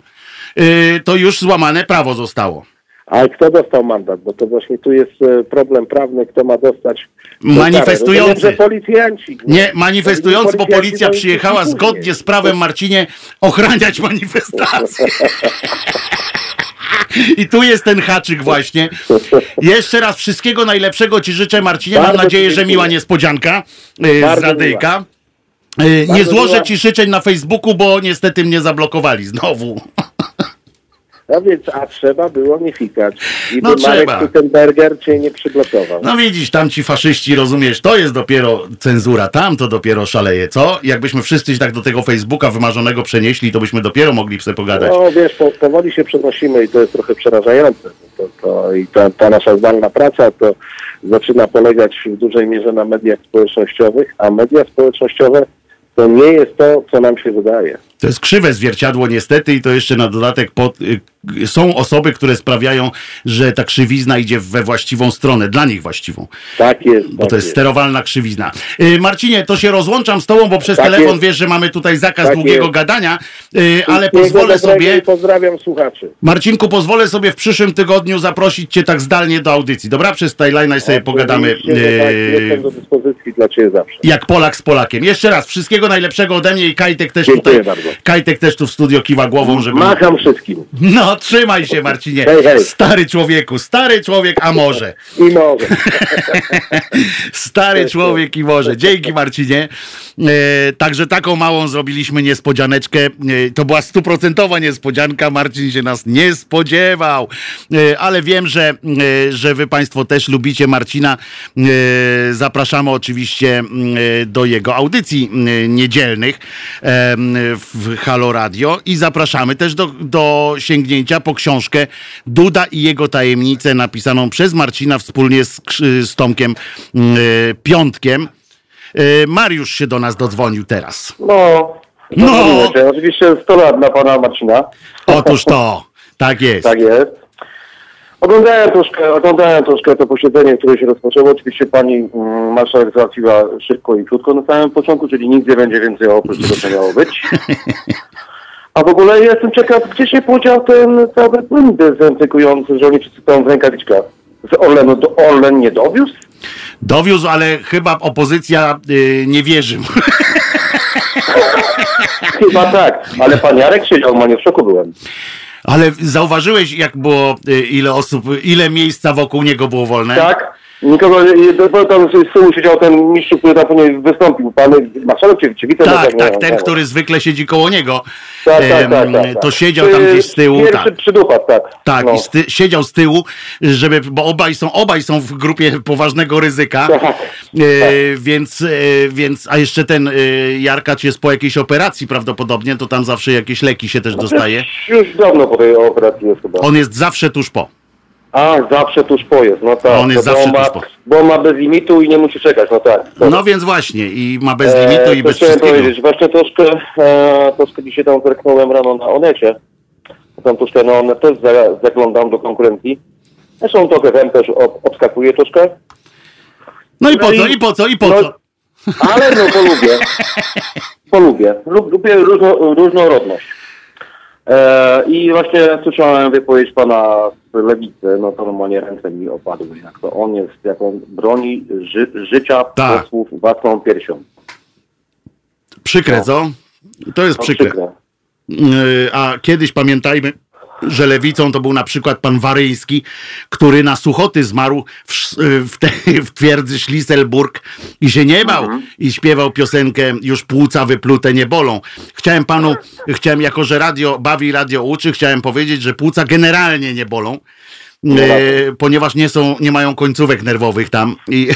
e, to już złamane prawo zostało. Ale kto dostał mandat? Bo to właśnie tu jest e, problem prawny, kto ma dostać. Manifestujący. Rozumiem, policjanci. Nie, manifestujący, bo policja przyjechała później. zgodnie z prawem, Marcinie, ochraniać manifestacje. I tu jest ten haczyk właśnie. Jeszcze raz wszystkiego najlepszego Ci życzę, Marcinie. Mam Bardzo nadzieję, że miła niespodzianka y, z radyjka. Y, Nie Bardzo złożę miła. Ci życzeń na Facebooku, bo niestety mnie zablokowali znowu. No więc, a trzeba było nie fikać. I No by Marek trzeba. Zuckerberger cię nie przyblokował. No widzisz, tam ci faszyści, rozumiesz, to jest dopiero cenzura, tam to dopiero szaleje, co? Jakbyśmy wszyscy się tak do tego Facebooka wymarzonego przenieśli, to byśmy dopiero mogli sobie pogadać. No wiesz, po, powoli się przenosimy i to jest trochę przerażające. To, to, I ta, ta nasza zdalna praca to zaczyna polegać w dużej mierze na mediach społecznościowych, a media społecznościowe to nie jest to, co nam się wydaje. To jest krzywe zwierciadło niestety i to jeszcze na dodatek pod, y, są osoby, które sprawiają, że ta krzywizna idzie we właściwą stronę, dla nich właściwą, Tak jest. bo tak to jest sterowalna krzywizna. Y, Marcinie, to się rozłączam z tobą, bo przez Tak telefon jest. wiesz, że mamy tutaj zakaz Tak długiego jest. gadania, y, ale Wszystkiego pozwolę sobie... Pozdrawiam słuchaczy. Marcinku, pozwolę sobie w przyszłym tygodniu zaprosić cię tak zdalnie do audycji. Dobra? Przez Tajlajna i sobie pogadamy że tak, yy, jestem do dyspozycji dla Ciebie zawsze. jak Polak z Polakiem. Jeszcze raz, wszystkiego najlepszego ode mnie i Kajtek też Dziękuję tutaj bardzo. Kajtek też tu w studio kiwa głową, żeby... Macham wszystkim. No, trzymaj się Marcinie. Hej, hej. Stary człowieku, stary człowiek, a może. I może. Stary człowiek i może. Dzięki Marcinie. E, także taką małą zrobiliśmy niespodzianeczkę. E, to była stuprocentowa niespodzianka. Marcin się nas nie spodziewał. E, ale wiem, że, że wy państwo też lubicie Marcina. Zapraszamy oczywiście do jego audycji niedzielnych w Halo Radio i zapraszamy też do, do sięgnięcia po książkę Duda i jego tajemnice napisaną przez Marcina wspólnie z, z Tomkiem e, Piątkiem. E, Mariusz się do nas dodzwonił teraz. No. No. No. Się. Oczywiście 100 lat dla pana Marcina. Otóż to, tak jest. Tak jest. Oglądałem troszkę, oglądałem troszkę to posiedzenie, które się rozpoczęło. Oczywiście pani mm, marszałek załatwiła szybko i krótko na samym początku, czyli nic nie będzie więcej oprócz tego, co miało być. A w ogóle jestem ciekaw, gdzie się podział ten cały płyn dezynfekujący, że oni wszyscy są w rękawiczkach. Z Orlenu do Orlen nie dowiózł? Dowiózł, ale chyba opozycja y, nie wierzy. mu. Chyba tak, ale pan Jarek siedział, ma nie w szoku byłem. Ale zauważyłeś, jak było, y, ile osób, ile miejsca wokół niego było wolne? Tak? Nikogo, tam z tyłu siedział ten mistrz, który tam później wystąpił. Pan marszałek czy, czy wice? Tak, nie tak, wiem, ten, tak. który zwykle siedzi koło niego. Tak, tak, tak, tak, tak. To siedział tam gdzieś z tyłu. Pierwszy Tak. przydupas, tak. Tak, No. i sty, siedział z tyłu, żeby, bo obaj są, obaj są w grupie poważnego ryzyka, Tak, e, więc, e, więc, a jeszcze ten e, Jarkacz jest po jakiejś operacji prawdopodobnie, to tam zawsze jakieś leki się też dostaje. Już dawno po tej operacji jest chyba. On jest zawsze tuż po. A, zawsze tuż po jest, no tak. On jest No bo zawsze ma, tuż po. Bo ma bez limitu i nie musi czekać, no tak. No więc właśnie, i ma bez limitu E, i to bez wszystkiego. powiedzieć, właśnie troszkę, e, troszkę dzisiaj tam zerknąłem rano na Onecie. Tam troszkę na Onet też za, zaglądam do konkurencji. Zresztą trochę wem też ob, obskakuje troszkę. No i po no co, i- i po co, i po no- co? Ale no polubię. Polubię. Lub, lubię różno, różnorodność. E, I właśnie słyszałem wypowiedź pana z lewicy, no to normalnie ręce mi opadły. Jak to on jest, jak on broni ży, życia Tak. posłów własną piersią. Przykre, co? To jest No, przykre. przykre. Yy, A kiedyś pamiętajmy, że lewicą to był na przykład pan Waryński, który na suchoty zmarł w, w, te, w twierdzy Schlisselburg i się nie bał i śpiewał piosenkę Już płuca wyplute nie bolą. Chciałem panu, chciałem jako, że radio bawi, radio uczy, chciałem powiedzieć, że płuca generalnie nie bolą. e, ponieważ nie są, nie mają końcówek nerwowych tam i,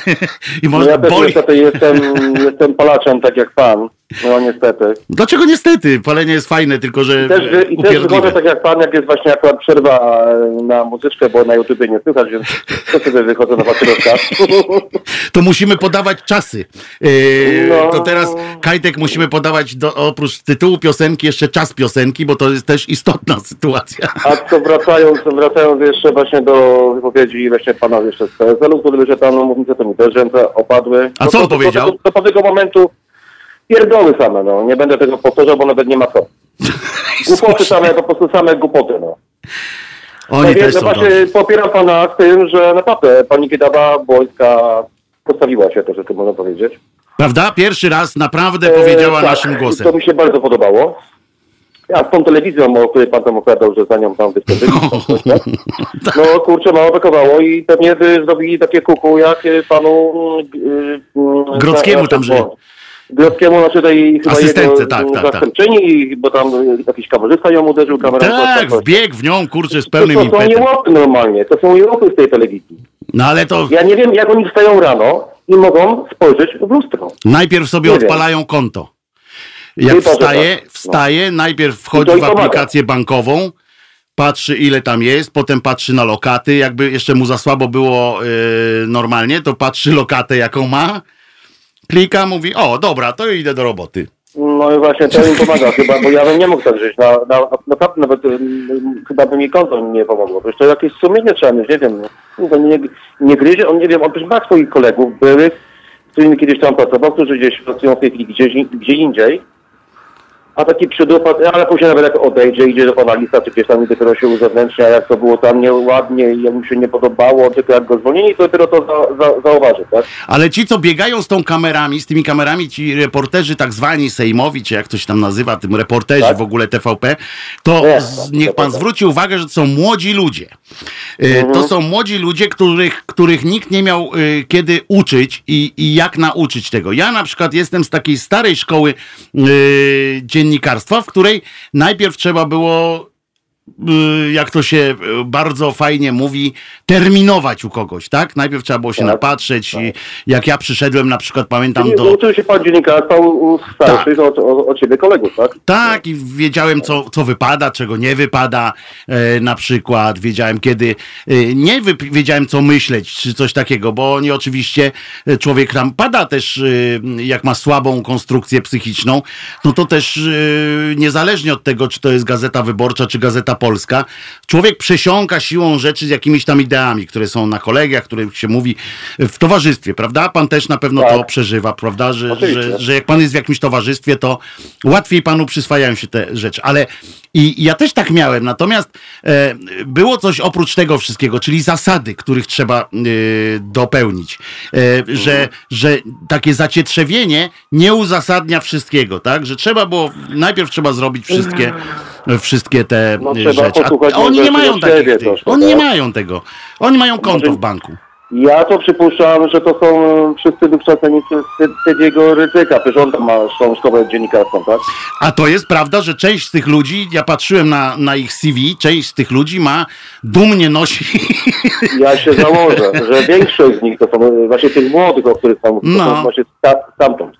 i No może ja też boli. niestety jestem, jestem palaczem, tak jak pan. No niestety. Dlaczego niestety? Palenie jest fajne, tylko że I też, I też wychodzę tak jak pan, jak jest właśnie akurat przerwa e, na muzyczkę, bo na YouTubie nie słychać, więc to sobie wychodzę na papieroska. to musimy podawać czasy. Yy, No. To teraz Kajtek musimy podawać do, oprócz tytułu piosenki jeszcze czas piosenki, bo to jest też istotna sytuacja. A to wracając, wracając jeszcze właśnie do wypowiedzi właśnie pana jeszcze z PSL-u, który wyszedł tam na mównicę, to mi też ręce opadły. A No co on powiedział? To, to, to po tego momentu pierdoły same, no. Nie będę tego powtarzał, bo nawet nie ma co. Głupoty same, po prostu same głupoty, no. Oni Tak też no są właśnie dobrzy. popieram pana z tym, że naprawdę pani Kiedawa Błońska postawiła się, to że to można powiedzieć. Prawda? Pierwszy raz naprawdę E, powiedziała tak, naszym głosem. To mi się bardzo podobało. A z tą telewizją, o której pan tam opowiadał, że za nią tam wystąpili. Tak. No kurczę, mało brakowało i pewnie by zrobili takie kuku jak panu y, y, Grodzkiemu tam, że- no, Grodzkiemu, znaczy tej chyba Asystentce, jego tak, tak, tak. zastępczyni, bo tam jakiś kamerzysta ją uderzył kamerą. Tak, wbiegł w nią, kurczę, z To, pełnym to są impetem. niełopy normalnie, to są niełopy z tej telewizji. No ale to Ja nie wiem, jak oni wstają rano i mogą spojrzeć w lustro. najpierw sobie Nie wiem. odpalają konto. Jak Chyba, wstaje, tak. No. wstaje, najpierw I wchodzi w aplikację bankową, patrzy ile tam jest, potem patrzy na lokaty, jakby jeszcze mu za słabo było yy, normalnie, to patrzy lokatę jaką ma, klika, mówi, o dobra, to idę do roboty. No i właśnie to im pomaga chyba, bo ja bym nie mógł tak żyć. Na, na, nawet chyba by mi konto nie pomogło. Jeszcze jakieś sumienie trzeba mieć, nie wiem. No, to nie, nie gryzie, on nie wiem, on też ma swoich kolegów byłych, z którymi kiedyś tam pracował, którzy gdzieś pracują w tej chwili gdzie indziej. A taki przydupad, ale później nawet jak odejdzie, idzie do pana lista, czy gdzieś tam dopiero się uzewnętrznia, jak to było tam nieładnie i jak mu się nie podobało, tylko jak go zwolnili, to dopiero to za, za, zauważy, tak? Ale ci, co biegają z tą kamerami, z tymi kamerami, ci reporterzy tak zwani sejmowi, czy jak to się tam nazywa, tym reporterzy Tak. w ogóle TVP, to Nie, z, tak, niech pan zwróci uwagę, że to są młodzi ludzie. Y, Mhm. To są młodzi ludzie, których, których nikt nie miał y, kiedy uczyć i, i jak nauczyć tego. Ja na przykład jestem z takiej starej szkoły y, dziennikarstwa, w której najpierw trzeba było jak to się y, bardzo fajnie mówi, terminować u kogoś, tak? Najpierw trzeba było się Tak, napatrzeć i jak ja przyszedłem, na przykład pamiętam Czyli do... uczył się pan dziennikarstwa u, u starszych od, od ciebie kolegów, tak? Tak, i wiedziałem, co, co wypada, czego nie wypada, e, na przykład. Wiedziałem, kiedy e, nie wy, wiedziałem, co myśleć, czy coś takiego, bo oni oczywiście, e, człowiek tam pada też, e, jak ma słabą konstrukcję psychiczną, no to też e, niezależnie od tego, czy to jest Gazeta Wyborcza, czy Gazeta Polska, człowiek przesiąka siłą rzeczy z jakimiś tam ideami, które są na kolegiach, których się mówi w towarzystwie, prawda? Pan też na pewno Tak. to przeżywa, prawda? Że, że, że jak pan jest w jakimś towarzystwie, to łatwiej panu przyswajają się te rzeczy. Ale i, i ja też tak miałem. Natomiast e, było coś oprócz tego wszystkiego, czyli zasady, których trzeba e, dopełnić. E, że, że takie zacietrzewienie nie uzasadnia wszystkiego, tak? Że trzeba było, najpierw trzeba zrobić wszystkie, wszystkie te No, e, trzeba rzeczy. A oni nie mają takich. troszkę, Oni nie tak? mają tego. Oni mają konto w banku. Ja to przypuszczam, że to są wszyscy wykształceni przez Ted- Tediego Rydzyka, przecież on tam ma tą szkołę dziennikarską, tak? A to jest prawda, że część z tych ludzi, ja patrzyłem na, na ich CV, część z tych ludzi ma, dumnie nosi. Ja się założę, że większość z nich to są e, właśnie tych młodych, o których pan mówi, to No. są właśnie sta- stamtąd.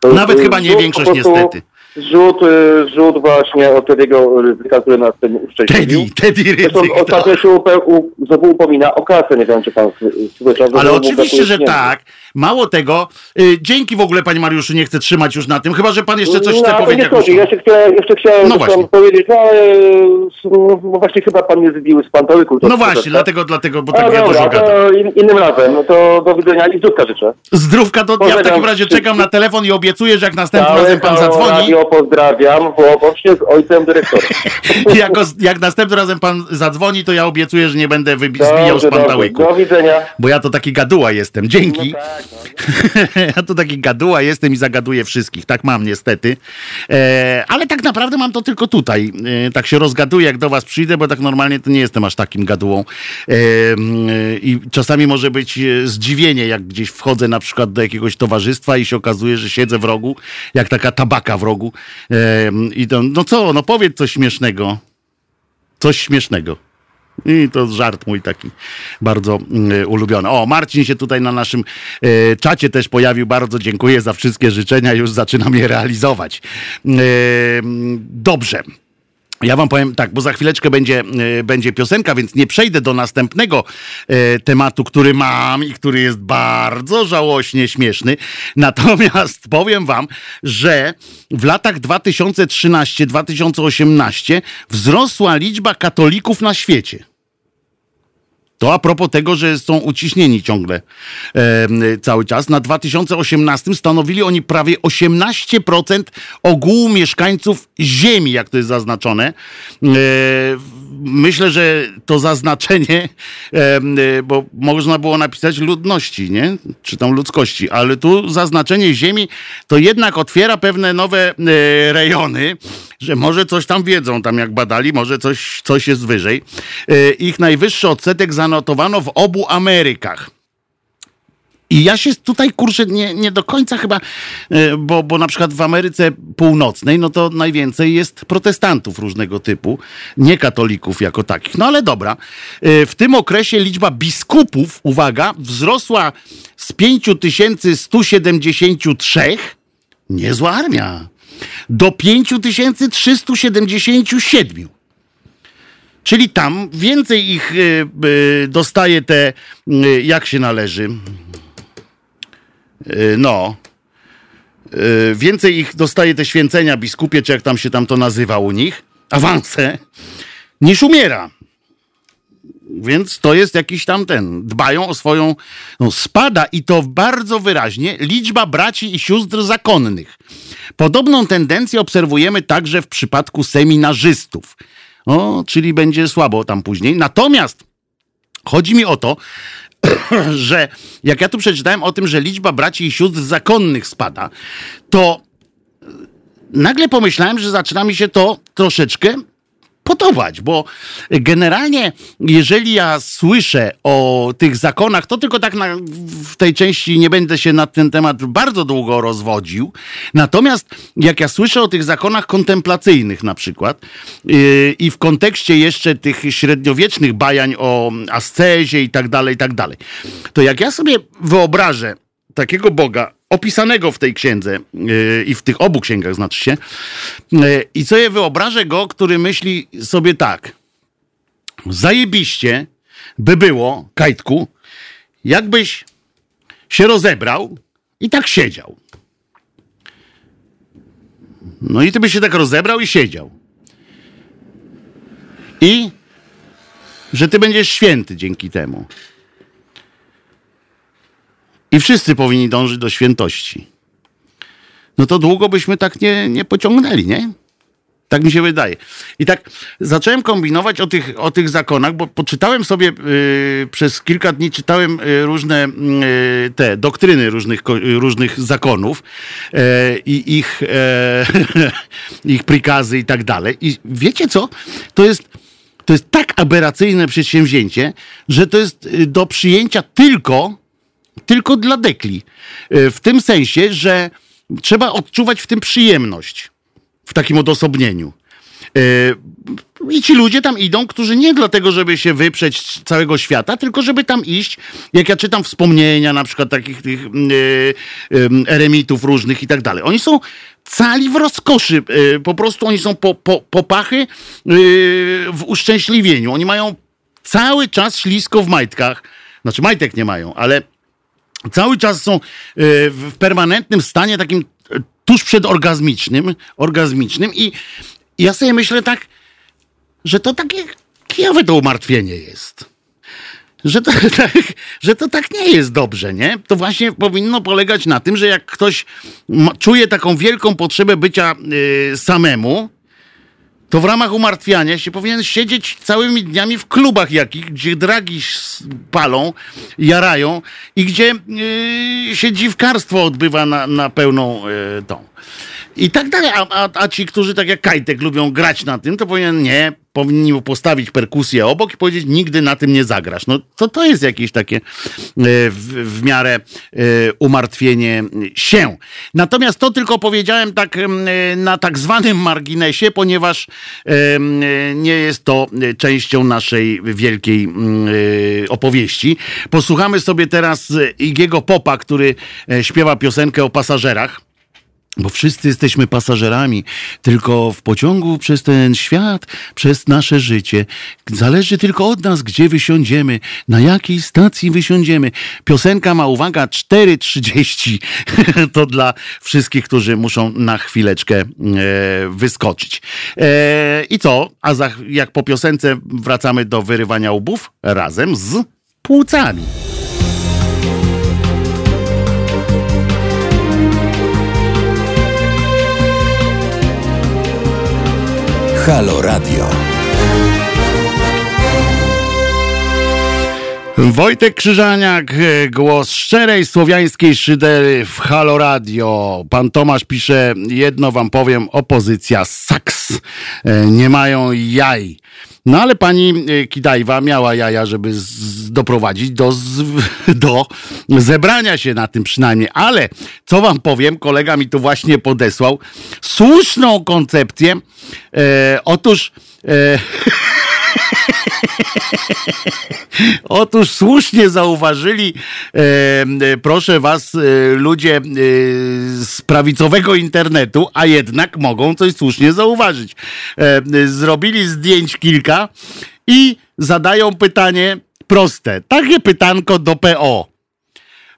To Nawet jest, chyba nie rzut większość, prostu- niestety. Rzut, e, rzut właśnie od Tediego Rydzyka, który nas tym uszczęśliwił. Teddy, Teddy Zresztą Rydzyk. ostatnio się upe, u, znowu upomina o kasę, nie wiem czy pan słyszał. Ale oczywiście, że tak. Mało tego, y, dzięki w ogóle, panie Mariuszu, nie chcę trzymać już na tym, chyba że pan jeszcze coś no, chce powiedzieć. nie chodzi. Ja chciałem, jeszcze chciałem No no właśnie. powiedzieć, no ale no, bo właśnie chyba pan mnie zbił z pantołyku. No właśnie, dlatego, dlatego, bo A, tak ja dużo dobra, gadam. to in, innym razem. No to do widzenia i zdrówka życzę. Zdrówka, to ja w Pozdrawiam takim razie czekam na telefon i obiecuję, że jak następnym Całe razem pan zadzwoni, radio pozdrawiam, łącznie z ojcem dyrektorem. jak, go- jak następnym razem pan zadzwoni, to ja obiecuję, że nie będę wybi- zbijał z pantałyku. Do widzenia. Bo ja to taki gaduła jestem. Dzięki. No tak, no. ja to taki gaduła jestem i zagaduję wszystkich. Tak mam niestety. E, ale tak naprawdę mam to tylko tutaj. E, tak się rozgaduję, jak do was przyjdę, bo tak normalnie to nie jestem aż takim gadułą. E, e, I czasami może być e, zdziwienie, jak gdzieś wchodzę na przykład do jakiegoś towarzystwa i się okazuje, że siedzę w rogu, jak taka tabaka w rogu. E, I to, no co, no powiedz coś śmiesznego. Coś śmiesznego. I to żart mój taki bardzo mm, ulubiony. O, Marcin się tutaj na naszym e, czacie też pojawił. Bardzo dziękuję za wszystkie życzenia. Już zaczynam je realizować. E, mm, dobrze. Ja wam powiem tak, bo za chwileczkę będzie, e, będzie piosenka, więc nie przejdę do następnego e, tematu, który mam i który jest bardzo żałośnie śmieszny. Natomiast powiem wam, że w latach 2013-2018 wzrosła liczba katolików na świecie. To a propos tego, że są uciśnieni ciągle e, cały czas. Na 2018 stanowili oni prawie 18% ogółu mieszkańców Ziemi, jak to jest zaznaczone. E, myślę, że to zaznaczenie, e, bo można było napisać ludności, nie? Czy tam ludzkości, ale tu zaznaczenie Ziemi to jednak otwiera pewne nowe e, rejony, że może coś tam wiedzą, tam jak badali, może coś, coś jest wyżej. E, ich najwyższy odsetek zanotowano w obu Amerykach. I ja się tutaj kurczę nie, nie do końca chyba, e, bo, bo na przykład w Ameryce Północnej, no to najwięcej jest protestantów różnego typu, nie katolików jako takich. No ale dobra. E, W tym okresie liczba biskupów, uwaga, wzrosła z 5173, niezła armia, do 5377. Czyli tam więcej ich y, y, dostaje te, y, jak się należy. No. Więcej ich dostaje te święcenia biskupie, czy jak tam się tam to nazywa u nich, awanse, niż umiera. Więc to jest jakiś tam ten, dbają o swoją, no spada i to bardzo wyraźnie liczba braci i sióstr zakonnych. Podobną tendencję obserwujemy także w przypadku seminarzystów. O, czyli będzie słabo tam później. Natomiast chodzi mi o to, że jak ja tu przeczytałem o tym, że liczba braci i sióstr zakonnych spada, to nagle pomyślałem, że zaczyna mi się to troszeczkę podobać, bo generalnie, jeżeli ja słyszę o tych zakonach, to tylko tak na, w tej części nie będę się na ten temat bardzo długo rozwodził. Natomiast jak ja słyszę o tych zakonach kontemplacyjnych na przykład yy, i w kontekście jeszcze tych średniowiecznych bajań o ascezie i tak dalej, i tak dalej, to jak ja sobie wyobrażę takiego Boga, opisanego w tej księdze yy, i w tych obu księgach, znaczy się, yy, i co je wyobrażę go, który myśli sobie tak, zajebiście by było, Kajtku, jakbyś się rozebrał i tak siedział. No i ty byś się tak rozebrał i siedział. I że ty będziesz święty dzięki temu. I wszyscy powinni dążyć do świętości. No to długo byśmy tak nie, nie pociągnęli, nie? Tak mi się wydaje. I tak zacząłem kombinować o tych, o tych zakonach, bo poczytałem sobie yy, przez kilka dni czytałem yy, różne yy, te doktryny różnych, różnych zakonów yy, i ich, yy, ich prikazy i tak dalej. I wiecie co? To jest, to jest tak aberracyjne przedsięwzięcie, że to jest do przyjęcia tylko tylko dla dekli. E, w tym sensie, że trzeba odczuwać w tym przyjemność, w takim odosobnieniu. E, I ci ludzie tam idą, którzy nie dlatego, żeby się wyprzeć całego świata, tylko żeby tam iść. Jak ja czytam wspomnienia na przykład takich tych yy, eremitów różnych i tak dalej. Oni są cali w rozkoszy. Po prostu oni są po, po, w uszczęśliwieniu. Oni mają cały czas ślisko w majtkach. Znaczy majtek nie mają, ale cały czas są e, w permanentnym stanie takim e, tuż przed orgazmicznym, orgazmicznym i ja sobie myślę tak, że to takie kijowe to umartwienie jest. Że to, tak, że to tak nie jest dobrze, nie? To właśnie powinno polegać na tym, że jak ktoś czuje taką wielką potrzebę bycia yy, samemu, to w ramach umartwiania się powinien siedzieć całymi dniami w klubach jakich, gdzie dragi palą, jarają i gdzie yy, się dziwkarstwo odbywa na, na pełną yy, tą. I tak dalej. A, a, a, ci, którzy tak jak Kajtek lubią grać na tym, to powinien nie, powinni mu postawić perkusję obok i powiedzieć, nigdy na tym nie zagrasz. No to to jest jakieś takie e, w, w miarę e, umartwienie się. Natomiast to tylko powiedziałem tak e, na tak zwanym marginesie, ponieważ nie jest to częścią naszej wielkiej opowieści. Posłuchamy sobie teraz Igiego Popa, który śpiewa piosenkę o pasażerach. Bo wszyscy jesteśmy pasażerami, tylko w pociągu przez ten świat, przez nasze życie. Zależy tylko od nas, gdzie wysiądziemy, na jakiej stacji wysiądziemy. Piosenka ma, uwaga, 4.30. to dla wszystkich, którzy muszą na chwileczkę e, wyskoczyć. E, I co? A za, jak po piosence wracamy do wyrywania łbów razem z płucami. Halo Radio. Wojtek Krzyżaniak, głos szczerej słowiańskiej szydery w Halo Radio. Pan Tomasz pisze, jedno wam powiem, opozycja saks. E, nie mają jaj. No ale pani e, Kidajwa miała jaja, żeby z, doprowadzić do, z, do zebrania się na tym przynajmniej. Ale co wam powiem, kolega mi tu właśnie podesłał słuszną koncepcję. E, otóż. E, Otóż słusznie zauważyli, e, proszę was, e, ludzie e, z prawicowego internetu, a jednak mogą coś słusznie zauważyć. E, zrobili zdjęć kilka i zadają pytanie proste. Takie pytanko do PO.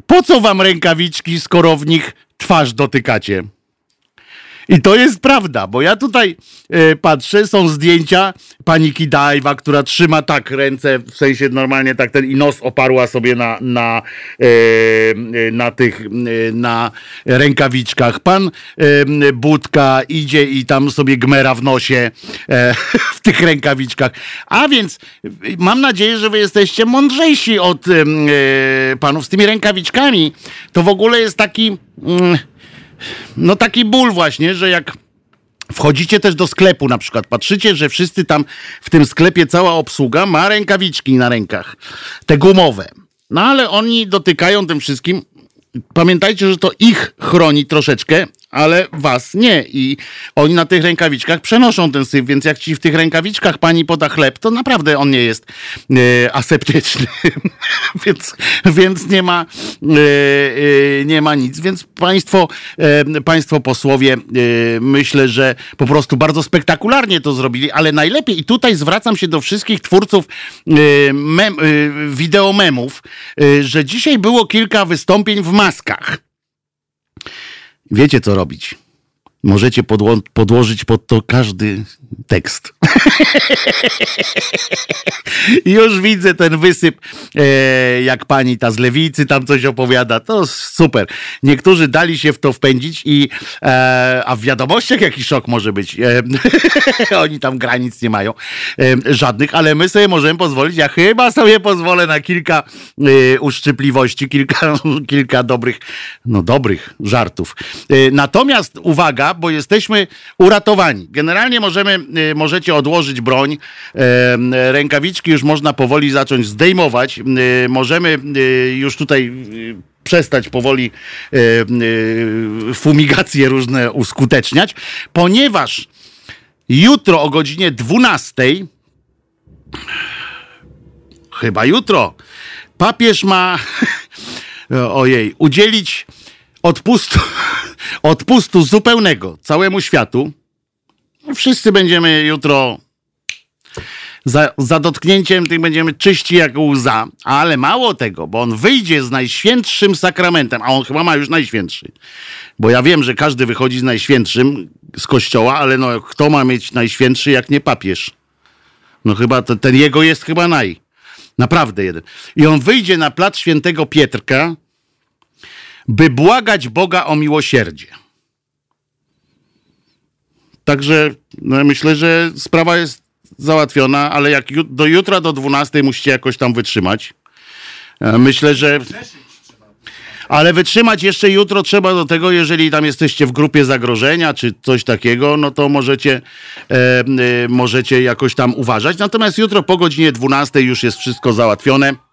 Po co wam rękawiczki, skoro w nich twarz dotykacie? I to jest prawda, bo ja tutaj e, patrzę, są zdjęcia pani Kidajwa, która trzyma tak ręce, w sensie normalnie tak ten i nos oparła sobie na, na, e, e na tych, na rękawiczkach. Pan Budka idzie i tam sobie gmera w nosie w tych rękawiczkach. A więc mam nadzieję, że wy jesteście mądrzejsi od panów z tymi rękawiczkami. To w ogóle jest taki... Mm, no taki ból właśnie, że jak Wchodzicie też do sklepu na przykład, patrzycie, że wszyscy tam w tym sklepie, cała obsługa ma rękawiczki na rękach, te gumowe. No ale oni dotykają tym wszystkim. Pamiętajcie, że to ich chroni troszeczkę, ale was nie. I oni na tych rękawiczkach przenoszą ten syf, więc jak ci w tych rękawiczkach pani poda chleb, to naprawdę on nie jest e, aseptyczny. więc, więc nie ma e, e, nie ma nic. Więc państwo, e, państwo posłowie, e, myślę, że po prostu bardzo spektakularnie to zrobili, ale najlepiej, i tutaj zwracam się do wszystkich twórców e, mem, wideomemów, że dzisiaj było kilka wystąpień w maskach. Wiecie, co robić. Możecie podło podłożyć pod to każdy tekst. Już widzę ten wysyp, e, jak pani ta z lewicy tam coś opowiada. To super. Niektórzy dali się w to wpędzić i e, a w wiadomościach jaki szok może być. E, oni tam granic nie mają e, żadnych, ale my sobie możemy pozwolić. Ja chyba sobie pozwolę na kilka e, uszczypliwości, kilka, kilka dobrych, no dobrych żartów. E, natomiast uwaga, bo jesteśmy uratowani. Generalnie możemy, y, możecie odłożyć broń, rękawiczki już można powoli zacząć zdejmować. Y, możemy y, już tutaj przestać powoli fumigacje różne uskuteczniać, ponieważ jutro o godzinie 12 chyba jutro papież ma ojej, udzielić odpustu, odpustu zupełnego całemu światu. Wszyscy będziemy jutro za, za dotknięciem tych będziemy czyści jak łza, ale mało tego, bo on wyjdzie z najświętszym sakramentem, a on chyba ma już najświętszy. Bo ja wiem, że każdy wychodzi z najświętszym z kościoła, ale no kto ma mieć najświętszy jak nie papież? No chyba to, ten jego jest chyba naj. Naprawdę jeden. I on wyjdzie na plac świętego Pietrka, by błagać Boga o miłosierdzie. Także no, myślę, że sprawa jest załatwiona, ale jak do jutra do 12 musicie jakoś tam wytrzymać. E, myślę, że. Ale wytrzymać jeszcze jutro trzeba do tego, jeżeli tam jesteście w grupie zagrożenia czy coś takiego, no to możecie, e, e, możecie jakoś tam uważać. Natomiast jutro po godzinie 12 już jest wszystko załatwione.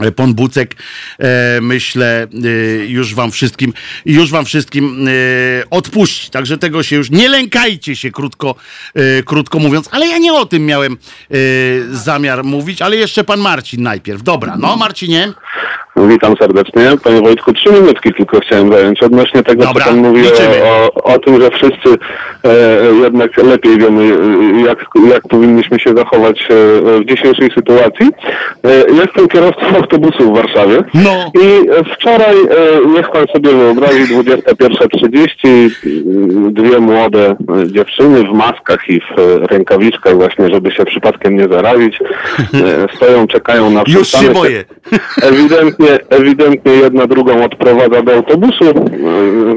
E, Pan Bucek, e, myślę, e, już wam wszystkim, już wam wszystkim odpuści. Także tego się już nie lękajcie się, krótko, krótko mówiąc. Ale ja nie o tym miałem zamiar mówić, ale jeszcze pan Marcin najpierw. Dobra, no Marcinie. Witam serdecznie. Panie Wojtku, trzy minutki tylko chciałem zająć odnośnie tego, Dobra, co Pan mówi o, o, tym, że wszyscy e, jednak lepiej wiemy, jak, jak powinniśmy się zachować e, w dzisiejszej sytuacji. E, jestem kierowcą autobusu w Warszawie no. i wczoraj, e, niech Pan sobie wyobrazi, 21.30, dwie młode dziewczyny w maskach i w rękawiczkach właśnie, żeby się przypadkiem nie zarazić, e, stoją, czekają na Już się boję. Ewidentnie ewidentnie, ewidentnie jedna drugą odprowadza do autobusu.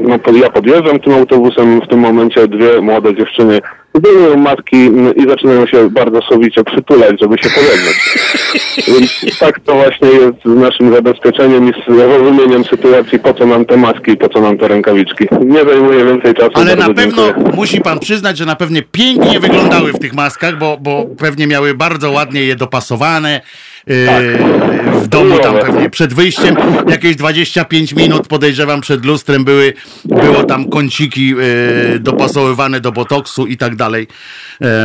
No, ja podjeżdżam tym autobusem, w tym momencie dwie młode dziewczyny zdejmują matki i zaczynają się bardzo sowicie przytulać, żeby się pojednać. Więc tak to właśnie jest z naszym zabezpieczeniem i z rozumieniem sytuacji, po co nam te maski i po co nam te rękawiczki. Nie zajmuje więcej czasu. Ale na pewno dziękuję. musi pan przyznać, że na pewno pięknie wyglądały w tych maskach, bo, bo pewnie miały bardzo ładnie je dopasowane. Tak. w domu tam pewnie przed wyjściem jakieś 25 minut podejrzewam przed lustrem były było tam kąciki yy, dopasowywane do botoksu i tak dalej.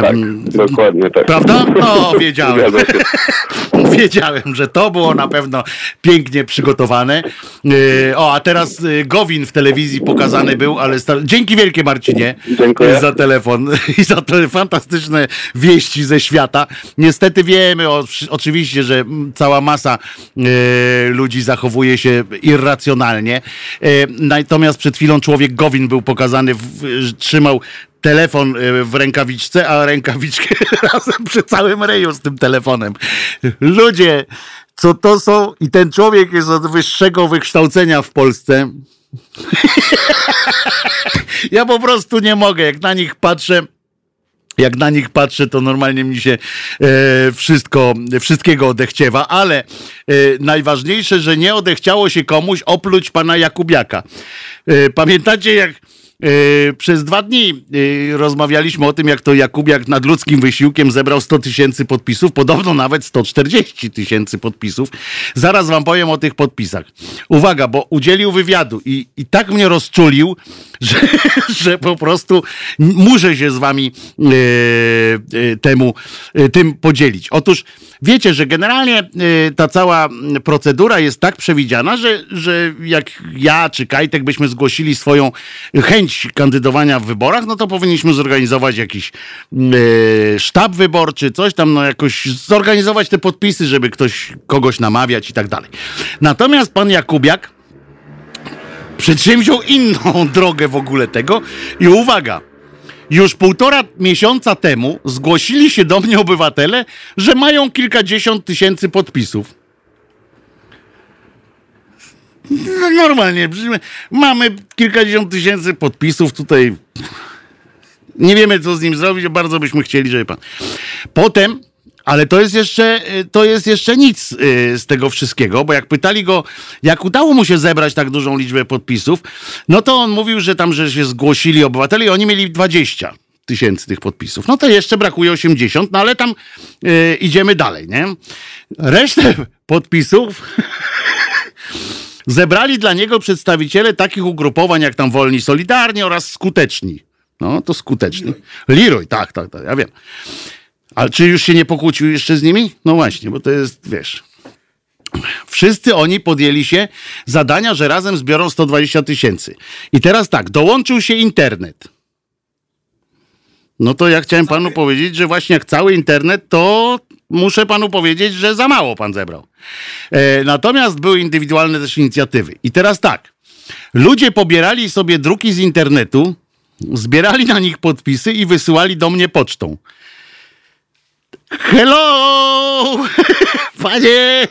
Tak, dokładnie tak. Prawda? No, wiedziałem. wiedziałem, że to było na pewno pięknie przygotowane. E, o, a teraz e, Gowin w telewizji pokazany był, ale star... dzięki wielkie Marcinie Dziękuję. za telefon i za te fantastyczne wieści ze świata. Niestety wiemy o, oczywiście, że cała masa e, ludzi zachowuje się irracjonalnie. Natomiast przed chwilą człowiek Gowin był pokazany, w, trzymał telefon e, w rękawiczce, a rękawiczkę razem przy całym reju z tym telefonem. Ludzie, co to są? I ten człowiek jest od wyższego wykształcenia w Polsce. ja po prostu nie mogę, jak na nich patrzę. Jak na nich patrzę, to normalnie mi się e, wszystko, wszystkiego odechciewa, ale e, najważniejsze, że nie odechciało się komuś opluć pana Jakubiaka. E, pamiętacie, jak przez dwa dni yy, rozmawialiśmy o tym, jak to Jakubiak nad ludzkim wysiłkiem zebrał 100 tysięcy podpisów, podobno nawet 140 tysięcy podpisów. Zaraz wam powiem o tych podpisach. Uwaga, bo udzielił wywiadu i, i tak mnie rozczulił, że, że po prostu muszę się z wami yy, temu, tym podzielić. Otóż wiecie, że generalnie ta cała procedura jest tak przewidziana, że, że jak ja czy Kajtek byśmy zgłosili swoją chęć chęć kandydowania w wyborach, no to powinniśmy zorganizować jakiś yy, sztab wyborczy, coś tam, no jakoś zorganizować te podpisy, żeby ktoś kogoś namawiać i tak dalej. Natomiast pan Jakubiak przedsięwziął inną drogę w ogóle tego i uwaga, już półtora miesiąca temu zgłosili się do mnie obywatele, że mają kilkadziesiąt tysięcy podpisów. No, normalnie, mamy kilkadziesiąt tysięcy podpisów tutaj. Nie wiemy, co z nim zrobić, bardzo byśmy chcieli, żeby pan. Potem, ale to jest jeszcze, to jest jeszcze nic y, z tego wszystkiego, bo jak pytali go, jak udało mu się zebrać tak dużą liczbę podpisów, no to on mówił, że tam, że się zgłosili obywatele i oni mieli 20 tysięcy tych podpisów. No to jeszcze brakuje 80, no ale tam y, idziemy dalej, nie? Resztę podpisów zebrali dla niego przedstawiciele takich ugrupowań jak tam Wolni Solidarni oraz Skuteczni. No, to Skuteczni. Leroy, tak, tak, tak, ja wiem. Ale czy już się nie pokłócił jeszcze z nimi? No właśnie, bo to jest, wiesz... Wszyscy oni podjęli się zadania, że razem zbiorą 120 tysięcy. I teraz tak, dołączył się internet. No to ja chciałem panu powiedzieć, że właśnie jak cały internet, to muszę panu powiedzieć, że za mało pan zebrał. E, natomiast były indywidualne też inicjatywy. I teraz tak. Ludzie pobierali sobie druki z internetu, zbierali na nich podpisy i wysyłali do mnie pocztą. Hello! Panie!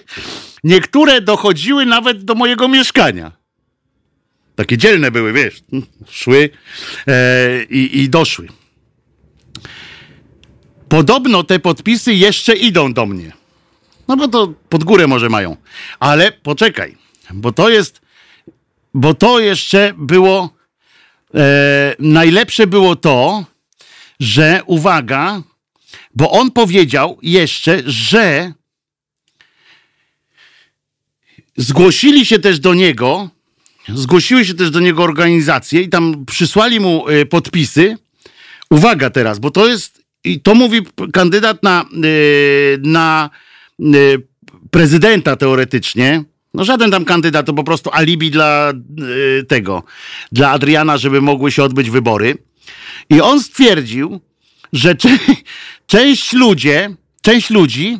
Niektóre dochodziły nawet do mojego mieszkania. Takie dzielne były, wiesz. Szły e, i, i doszły. Podobno te podpisy jeszcze idą do mnie. No bo to pod górę może mają. Ale poczekaj, bo to jest, bo to jeszcze było, e, najlepsze było to, że uwaga, bo on powiedział jeszcze, że zgłosili się też do niego, zgłosiły się też do niego organizacje i tam przysłali mu e, podpisy. Uwaga teraz, bo to jest, i to mówi kandydat na, e, na Y, prezydenta teoretycznie, no żaden tam kandydat, to po prostu alibi dla y, tego, dla Adriana, żeby mogły się odbyć wybory. I on stwierdził, że część ludzie, część ludzi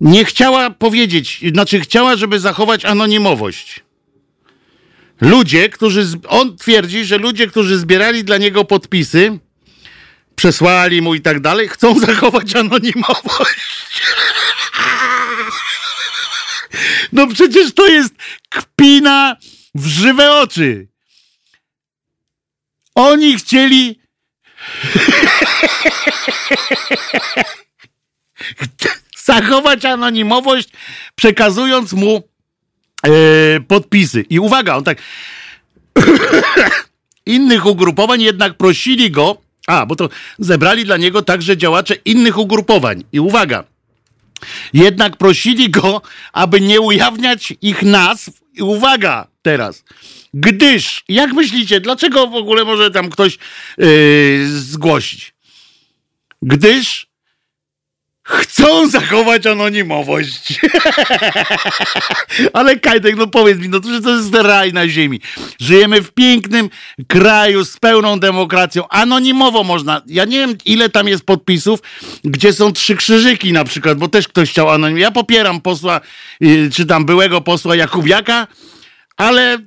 nie chciała powiedzieć, znaczy chciała, żeby zachować anonimowość. Ludzie, którzy, on twierdzi, że ludzie, którzy zbierali dla niego podpisy, przesłali mu i tak dalej, chcą zachować anonimowość. No przecież to jest kpina w żywe oczy. Oni chcieli. zachować anonimowość, przekazując mu e, podpisy. I uwaga, on tak. Innych ugrupowań jednak prosili go. A, bo to zebrali dla niego także działacze innych ugrupowań. I uwaga, jednak prosili go, aby nie ujawniać ich nazw. I uwaga teraz. Gdyż, jak myślicie, dlaczego w ogóle może tam ktoś yy, zgłosić? Gdyż chcą zachować anonimowość. Ale Kajtek, no powiedz mi, no to, że to jest raj na ziemi. Żyjemy w pięknym kraju z pełną demokracją. Anonimowo można. Ja nie wiem, ile tam jest podpisów, gdzie są trzy krzyżyki na przykład, bo też ktoś chciał anonimowo. Ja popieram posła, y, czy tam byłego posła Jakubiaka, ale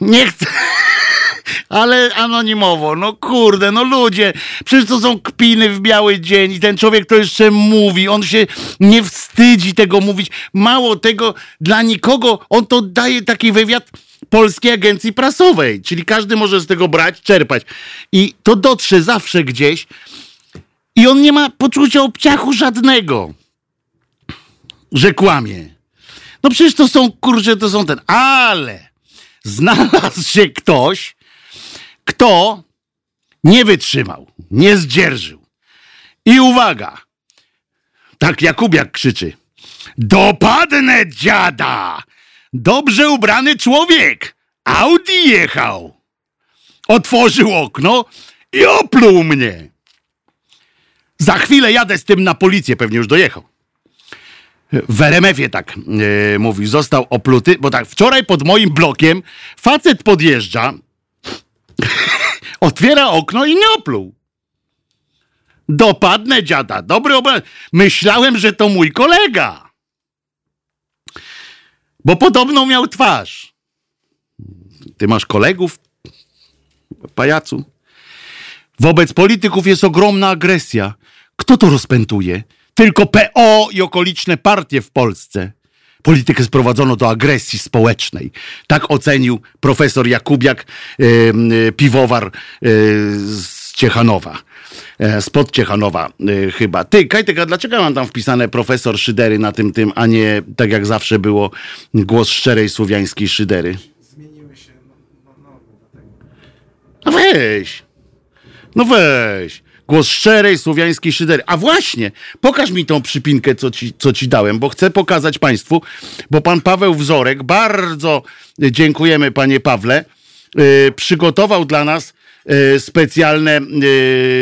nie chcę ale anonimowo. No kurde, no ludzie, przecież to są kpiny w biały dzień i ten człowiek to jeszcze mówi, on się nie wstydzi tego mówić. Mało tego, dla nikogo, on to daje taki wywiad Polskiej Agencji Prasowej, czyli każdy może z tego brać, czerpać. I to dotrze zawsze gdzieś i on nie ma poczucia obciachu żadnego, że kłamie. No przecież to są, kurczę, to są ten, ale znalazł się ktoś, kto nie wytrzymał, nie zdzierżył. I uwaga, tak Jakubiak krzyczy, dopadnę dziada, dobrze ubrany człowiek, Audi jechał. Otworzył okno i opluł mnie. Za chwilę jadę z tym na policję, pewnie już dojechał. W RMF-ie tak yy, został opluty, bo tak wczoraj pod moim blokiem facet podjeżdża, Otwiera okno i nie opluł. Dopadnę dziada. Dobry obraz. Myślałem, że to mój kolega. Bo podobną miał twarz. Ty masz kolegów, pajacu? Wobec polityków jest ogromna agresja. Kto to rozpętuje? Tylko PO i okoliczne partie w Polsce politykę sprowadzono do agresji społecznej. Tak ocenił profesor Jakubiak, yy, piwowar yy, z Ciechanowa. E, spod Ciechanowa yy, chyba. Ty, Kajtek, a dlaczego mam tam wpisane profesor Szydery na tym tym, a nie tak jak zawsze było głos szczerej słowiańskiej Szydery? Zmieniły się normy No weź. No weź głos szczerej słowiańskiej szydery. A właśnie, pokaż mi tą przypinkę, co ci, co ci dałem, bo chcę pokazać Państwu, bo pan Paweł Wzorek, bardzo dziękujemy panie Pawle, yy, przygotował dla nas yy, specjalne,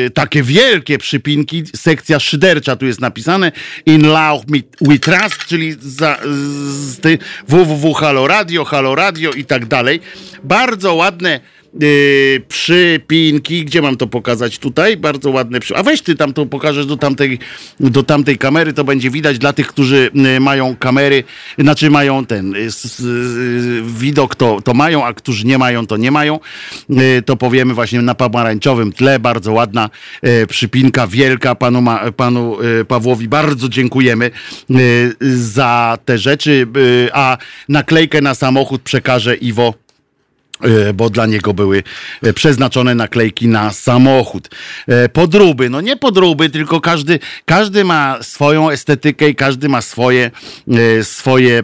yy, takie wielkie przypinki, sekcja szydercza, tu jest napisane In Love We Trust, czyli za, z, z, www Halo Radio, Halo Radio i tak dalej. Bardzo ładne Yy, przypinki. Gdzie mam to pokazać? Tutaj. Bardzo ładne. Przy... A weź ty tam to pokażesz do tamtej, do tamtej kamery, to będzie widać dla tych, którzy yy, mają kamery, znaczy mają ten yy, widok, to, to mają, a którzy nie mają, to nie mają. Yy, to powiemy właśnie na pomarańczowym tle. Bardzo ładna yy, przypinka, wielka panu, ma, panu Pawłowi. Bardzo dziękujemy za te rzeczy. a naklejkę na samochód przekaże Iwo bo dla niego były e, przeznaczone naklejki na samochód. E, podróby, no nie podróby, tylko każdy, każdy ma swoją estetykę i każdy ma swoje, swoje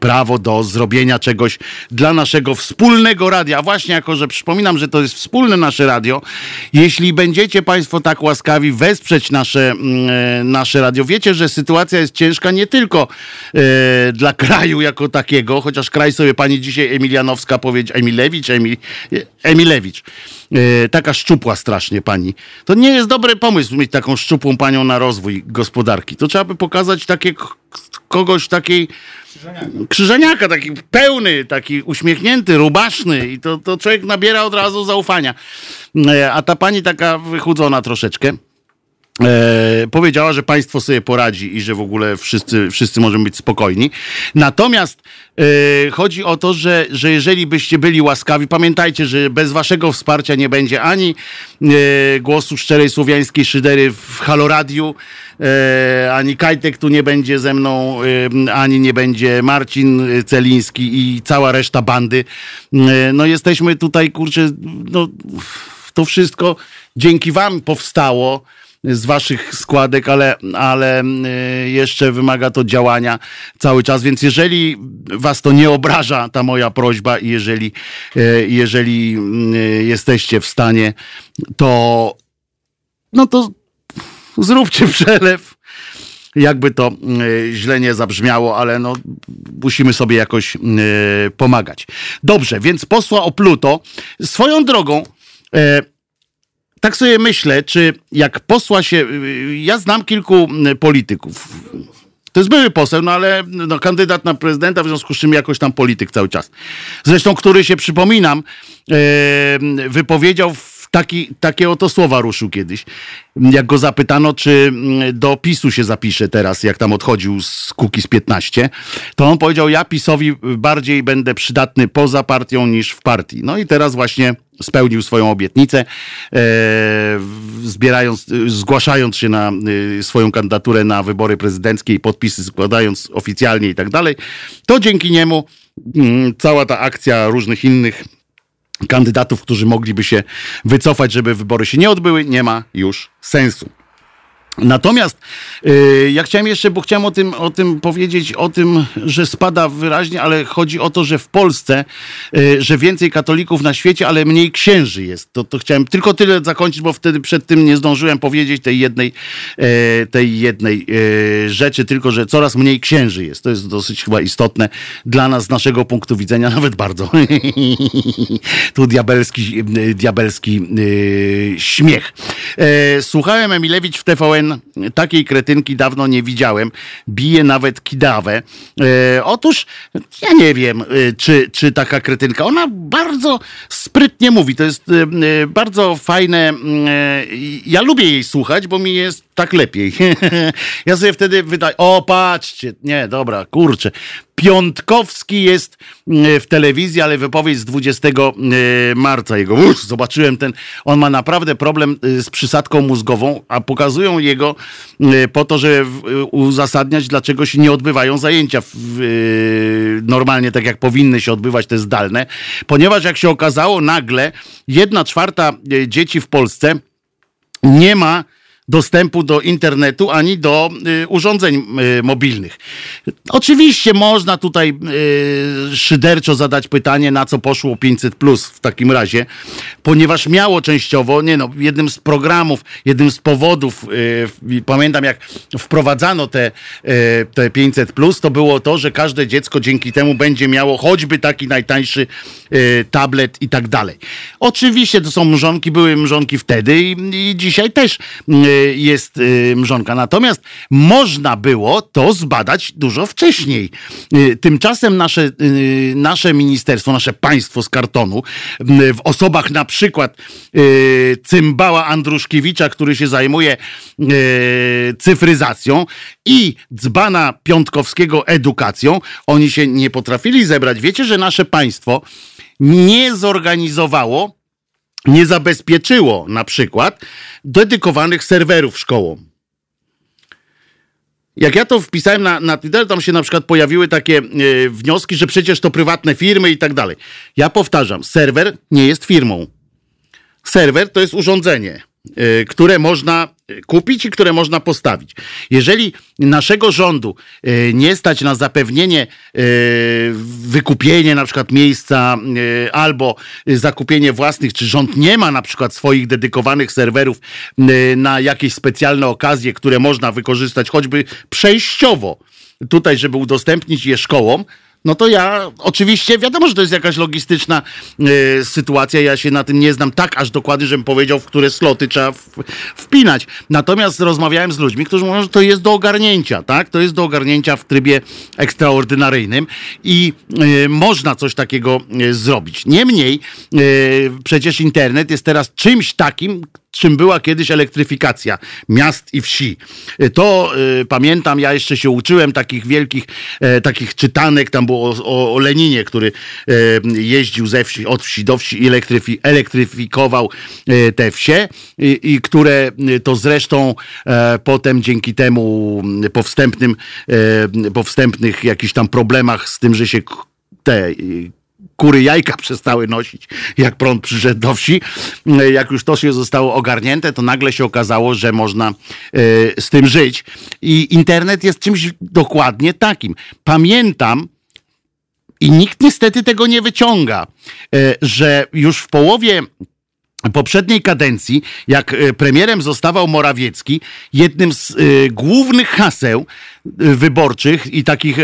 prawo do zrobienia czegoś dla naszego wspólnego radia. Właśnie jako, że przypominam, że to jest wspólne nasze radio, jeśli będziecie Państwo tak łaskawi wesprzeć nasze, nasze radio, wiecie, że sytuacja jest ciężka nie tylko dla kraju jako takiego, chociaż kraj sobie pani dzisiaj Emilianowska polska powiedzieć Emilewicz, Emil, Emilewicz. E, taka szczupła strasznie pani. To nie jest dobry pomysł mieć taką szczupłą panią na rozwój gospodarki. To trzeba by pokazać takie kogoś takiej krzyżeniaka, krzyżeniaka taki pełny, taki uśmiechnięty, rubaszny i to, to człowiek nabiera od razu zaufania. E, a ta pani taka wychudzona troszeczkę. E, powiedziała, że państwo sobie poradzi i że w ogóle wszyscy, wszyscy możemy być spokojni. Natomiast e, chodzi o to, że, że jeżeli byście byli łaskawi, pamiętajcie, że bez waszego wsparcia nie będzie ani e, głosu szczerej słowiańskiej szydery w Haloradiu, e, ani Kajtek tu nie będzie ze mną, e, ani nie będzie Marcin Celiński i cała reszta bandy. E, no jesteśmy tutaj, kurczę, no to wszystko dzięki wam powstało z waszych składek, ale, ale y, jeszcze wymaga to działania cały czas, więc jeżeli was to nie obraża, ta moja prośba i jeżeli, y, jeżeli y, jesteście w stanie, to no to zróbcie przelew jakby to źle nie zabrzmiało, ale no, musimy sobie jakoś pomagać. Dobrze, więc posła o Pluto. Swoją drogą, tak sobie myślę, czy jak posła się. Ja znam kilku polityków. To jest były poseł, no ale no, kandydat na prezydenta, w związku z czym jakoś tam polityk cały czas. Zresztą, który się przypominam, e, wypowiedział w taki, takie oto słowa ruszył kiedyś. Jak go zapytano, czy mm, do PiSu się zapisze teraz, jak tam odchodził z Kukiz 15, to on powiedział, ja PiSowi bardziej będę przydatny poza partią niż w partii. No i teraz właśnie spełnił swoją obietnicę, e, zbierając, e, zgłaszając się na e, swoją kandydaturę na wybory prezydenckie i podpisy składając oficjalnie i tak dalej. To dzięki niemu mm, cała ta akcja różnych innych kandydatów, którzy mogliby się wycofać, żeby wybory się nie odbyły, nie ma już sensu. Natomiast yy, ja chciałem jeszcze, bo chciałem o tym, o tym powiedzieć, o tym, że spada wyraźnie, ale chodzi o to, że w Polsce, yy, że więcej katolików na świecie, ale mniej księży jest. To, to chciałem tylko tyle zakończyć, bo wtedy przed tym nie zdążyłem powiedzieć tej jednej, yy, tej jednej rzeczy, tylko że coraz mniej księży jest. To jest dosyć chyba istotne dla nas z naszego punktu widzenia, nawet bardzo. tu diabelski, diabelski śmiech. Yy, słuchałem Emilewicz w TVN takiej kretynki dawno nie widziałem. Bije nawet kidawę. E, otóż ja nie wiem, e, czy, czy taka kretynka. Ona bardzo sprytnie mówi. To jest e, e, bardzo fajne. mm, e, ja lubię jej słuchać, bo mi jest tak lepiej. ja sobie wtedy wydaję, o patrzcie, nie, dobra, kurczę. Piątkowski jest mm, w telewizji, ale wypowiedź z 20 e, marca jego. Uż, zobaczyłem ten, on ma naprawdę problem e, z przysadką mózgową, a pokazują jego e, po to, żeby e, uzasadniać, dlaczego się nie odbywają zajęcia w, e, normalnie tak jak powinny się odbywać te zdalne, ponieważ jak się okazało nagle, jedna czwarta e, dzieci w Polsce nie ma dostępu do internetu ani do y, urządzeń y, mobilnych. Oczywiście można tutaj y, szyderczo zadać pytanie, na co poszło 500 plus w takim razie, ponieważ miało częściowo, nie no, jednym z programów, jednym z powodów, pamiętam jak wprowadzano te, te 500 plus, to było to, że każde dziecko dzięki temu będzie miało choćby taki najtańszy tablet i tak dalej. Oczywiście to są mrzonki, były mrzonki wtedy i, i dzisiaj też jest y, mrzonka. Natomiast można było to zbadać dużo wcześniej. Y, Tymczasem nasze, y, nasze ministerstwo, nasze państwo z kartonu y, w osobach na przykład y, Cymbała Andruszkiewicza, który się zajmuje y, cyfryzacją i dzbana Piątkowskiego edukacją, oni się nie potrafili zebrać. Wiecie, że nasze państwo nie zorganizowało nie zabezpieczyło na przykład dedykowanych serwerów szkołom. Jak ja to wpisałem na, na Twitter, tam się na przykład pojawiły takie e, wnioski, że przecież to prywatne firmy i tak dalej. Ja powtarzam, serwer nie jest firmą. Serwer to jest urządzenie, e, które można kupić i które można postawić. Jeżeli naszego rządu e, nie stać na zapewnienie, e, wykupienie na przykład miejsca e, albo zakupienie własnych, czy rząd nie ma na przykład swoich dedykowanych serwerów na jakieś specjalne okazje, które można wykorzystać choćby przejściowo tutaj, żeby udostępnić je szkołom, no to ja oczywiście wiadomo, że to jest jakaś logistyczna e, sytuacja. Ja się na tym nie znam tak aż dokładnie, żebym powiedział, w które sloty trzeba w, wpinać. Natomiast rozmawiałem z ludźmi, którzy mówią, że to jest do ogarnięcia, tak? To jest do ogarnięcia w trybie ekstraordynaryjnym i e, można coś takiego e, zrobić. Niemniej przecież internet jest teraz czymś takim, czym była kiedyś elektryfikacja miast i wsi. Y, To y, pamiętam, ja jeszcze się uczyłem takich wielkich, takich czytanek, tam było o, o, o Leninie, który e, jeździł ze wsi, od wsi do wsi i elektryfi, elektryfikował e, te wsie i, i które y, to zresztą e, potem dzięki temu mm, po wstępnym, e, po wstępnych jakichś tam problemach z tym, że się te kury jajka przestały nosić, jak prąd przyszedł do wsi. E, Jak już to się zostało ogarnięte, to nagle się okazało, że można e, z tym żyć. I internet jest czymś dokładnie takim. Pamiętam, i nikt niestety tego nie wyciąga, e, że już w połowie poprzedniej kadencji, jak e, premierem zostawał Morawiecki, jednym z e, głównych haseł wyborczych i takich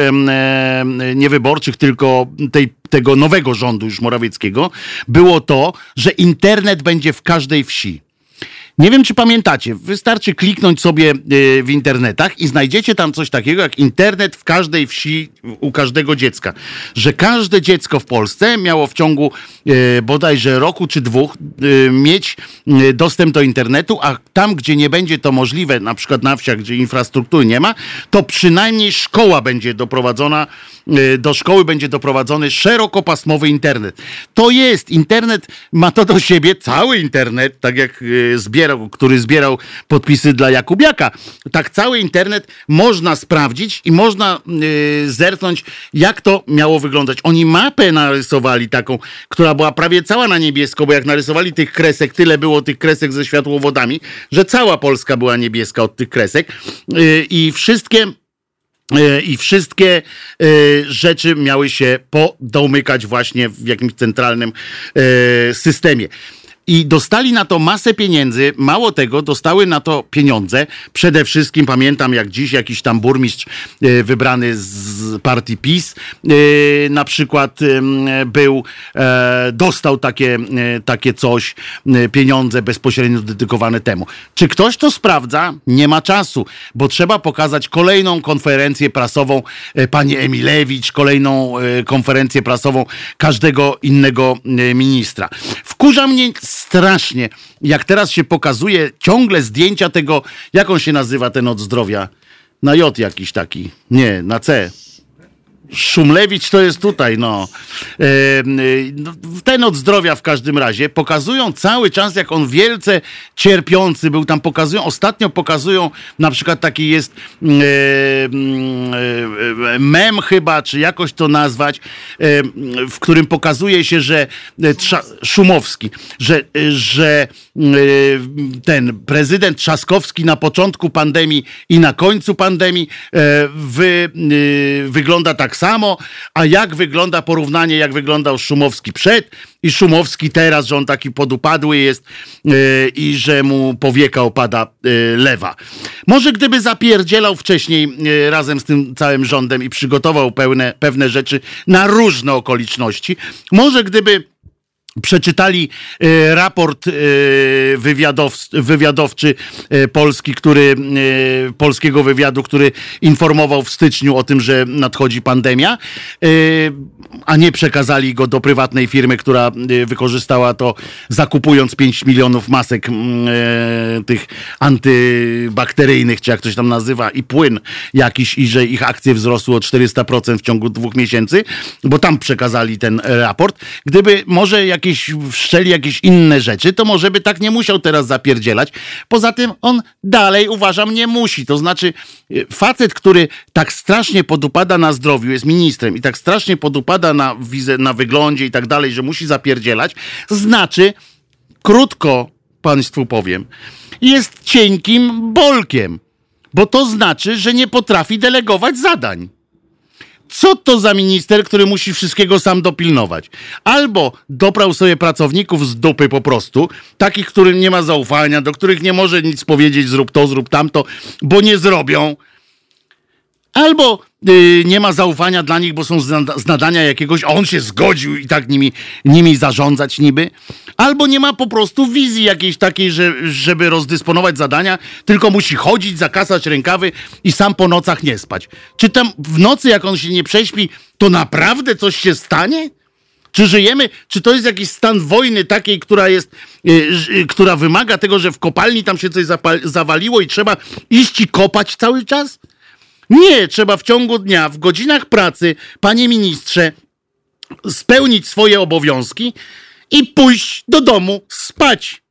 nie wyborczych, tylko tej, tego nowego rządu już Morawieckiego, było to, że internet będzie w każdej wsi. Nie wiem, czy pamiętacie, wystarczy kliknąć sobie y, w internetach i znajdziecie tam coś takiego jak internet w każdej wsi u każdego dziecka. Że każde dziecko w Polsce miało w ciągu y, bodajże roku czy dwóch y, mieć dostęp do internetu, a tam, gdzie nie będzie to możliwe, na przykład na wsiach, gdzie infrastruktury nie ma, to przynajmniej szkoła będzie doprowadzona, do szkoły będzie doprowadzony szerokopasmowy internet. To jest, internet ma to do siebie, cały internet, tak jak zbiera zbierał, który zbierał podpisy dla Jakubiaka. Tak cały internet można sprawdzić i można yy, zerknąć, jak to miało wyglądać. Oni mapę narysowali taką, która była prawie cała na niebiesko, bo jak narysowali tych kresek, tyle było tych kresek ze światłowodami, że cała Polska była niebieska od tych kresek i wszystkie y, i wszystkie y, rzeczy miały się podomykać właśnie w jakimś centralnym y, systemie. I dostali na to masę pieniędzy. Mało tego, dostały na to pieniądze. Przede wszystkim pamiętam, jak dziś jakiś tam burmistrz e, wybrany z partii PiS e, na przykład był, e, dostał takie, takie coś, pieniądze bezpośrednio dedykowane temu. Czy ktoś to sprawdza? Nie ma czasu, bo trzeba pokazać kolejną konferencję prasową pani Emilewicz, kolejną konferencję prasową każdego innego ministra. Wkurza mnie strasznie, jak teraz się pokazuje ciągle zdjęcia tego, jak on się nazywa ten od zdrowia? Na J jakiś taki. Nie, na C. Szumlewicz to jest tutaj, no. E, no. Ten od zdrowia w każdym razie. Pokazują cały czas, jak on wielce cierpiący był tam. Pokazują, ostatnio pokazują, na przykład taki jest e, e, mem chyba, czy jakoś to nazwać, w którym pokazuje się, że Szumowski, że, że ten prezydent Trzaskowski na początku pandemii i na końcu pandemii wy, wygląda tak samo, a jak wygląda porównanie, jak wyglądał Szumowski przed i Szumowski teraz, że on taki podupadły jest yy, i że mu powieka opada yy, lewa. Może gdyby zapierdzielał wcześniej yy, razem z tym całym rządem i przygotował pełne, pewne rzeczy na różne okoliczności, może gdyby przeczytali e, raport e, wywiadowczy e, Polski, który, polskiego wywiadu, który informował w styczniu o tym, że nadchodzi pandemia, a nie przekazali go do prywatnej firmy, która wykorzystała to zakupując 5 milionów masek tych antybakteryjnych, czy jak to się tam nazywa, i płyn jakiś, i że ich akcje wzrosły o 400% w ciągu dwóch miesięcy, bo tam przekazali ten raport. Gdyby może jak jakieś wszczeli jakieś inne rzeczy, to może by tak nie musiał teraz zapierdzielać. Poza tym on dalej, uważam, nie musi. To znaczy, y, facet, który tak strasznie podupada na zdrowiu, jest ministrem i tak strasznie podupada na, na wyglądzie i tak dalej, że musi zapierdzielać, znaczy, krótko państwu powiem, jest cienkim bolkiem. Bo to znaczy, że nie potrafi delegować zadań. Co to za minister, który musi wszystkiego sam dopilnować? Albo doprał sobie pracowników z dupy po prostu, takich, którym nie ma zaufania, do których nie może nic powiedzieć, zrób to, zrób tamto, bo nie zrobią. Albo nie ma zaufania dla nich, bo są z nadania jakiegoś, a on się zgodził i tak nimi, nimi zarządzać niby. Albo nie ma po prostu wizji jakiejś takiej, że, żeby rozdysponować zadania, tylko musi chodzić, zakasać rękawy i sam po nocach nie spać. Czy tam w nocy, jak on się nie prześpi, to naprawdę coś się stanie? Czy żyjemy, czy to jest jakiś stan wojny takiej, która jest, yy, która wymaga tego, że w kopalni tam się coś zawaliło i trzeba iść i kopać cały czas? Nie, trzeba w ciągu dnia, w godzinach pracy, panie ministrze, spełnić swoje obowiązki i pójść do domu spać.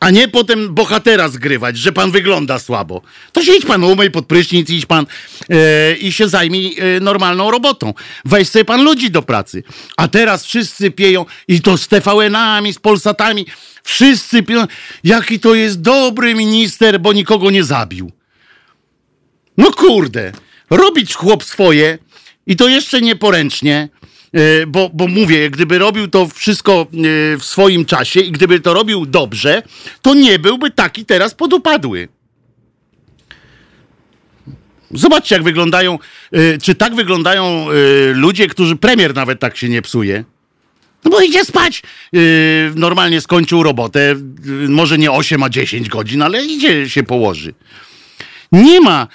A nie potem bohatera zgrywać, że pan wygląda słabo. To się idź pan umyj pod prysznic, idź pan yy, i się zajmij yy, normalną robotą. Weź sobie pan ludzi do pracy. A teraz wszyscy pieją i to z TVN-ami, z Polsatami. Wszyscy pieją, jaki to jest dobry minister, bo nikogo nie zabił. No kurde, robić chłop swoje i to jeszcze nieporęcznie, e, bo, bo mówię, gdyby robił to wszystko e, w swoim czasie i gdyby to robił dobrze, to nie byłby taki teraz podupadły. Zobaczcie, jak wyglądają, e, czy tak wyglądają ludzie, którzy premier nawet tak się nie psuje. No bo idzie spać. Normalnie skończył robotę, może nie 8, a 10 godzin, ale idzie się położy. Nie ma,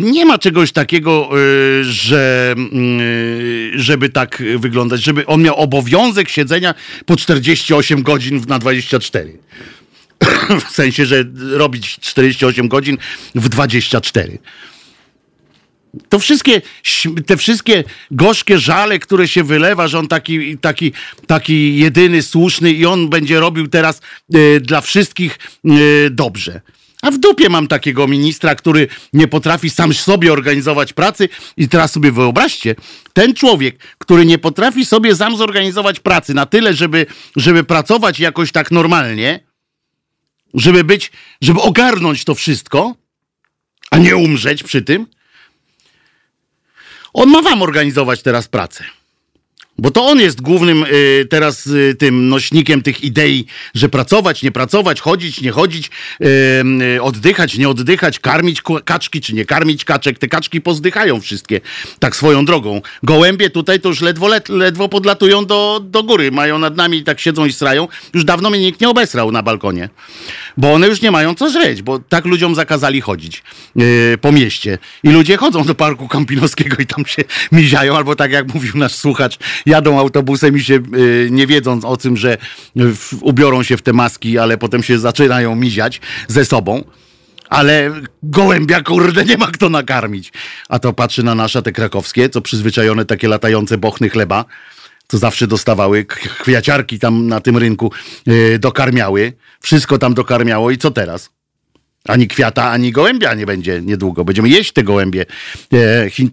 nie ma czegoś takiego, yy, że yy, żeby tak wyglądać, żeby on miał obowiązek siedzenia po 48 godzin na 24. w sensie, że robić 48 godzin w 24 to wszystkie, te wszystkie gorzkie żale, które się wylewa, że on taki, taki, taki jedyny, słuszny i on będzie robił teraz y, dla wszystkich y, dobrze. A w dupie mam takiego ministra, który nie potrafi sam sobie organizować pracy. I teraz sobie wyobraźcie, ten człowiek, który nie potrafi sobie sam zorganizować pracy na tyle, żeby, żeby pracować jakoś tak normalnie, żeby być, żeby ogarnąć to wszystko, a nie umrzeć przy tym, on ma wam organizować teraz pracę. Bo to on jest głównym y, teraz y, tym nośnikiem tych idei, że pracować, nie pracować, chodzić, nie chodzić, y, oddychać, nie oddychać, karmić kaczki, czy nie karmić kaczek. Te kaczki pozdychają wszystkie, tak swoją drogą. Gołębie tutaj to już ledwo, ledwo podlatują do, do góry. Mają nad nami, tak siedzą i srają. Już dawno mnie nikt nie obesrał na balkonie. Bo one już nie mają co żreć, bo tak ludziom zakazali chodzić po mieście. I ludzie chodzą do parku Kampinoskiego i tam się miziają, albo tak jak mówił nasz słuchacz, jadą autobusem i się y, nie wiedząc o tym, że ubiorą się w te maski, ale potem się zaczynają miziać ze sobą. Ale gołębia, kurde, nie ma kto nakarmić. A to patrzy na nasze te krakowskie, co przyzwyczajone takie latające bochny chleba, co zawsze dostawały, kwiaciarki tam na tym rynku yy, dokarmiały. Wszystko tam dokarmiało i co teraz? Ani kwiata, ani gołębia nie będzie niedługo. Będziemy jeść te gołębie.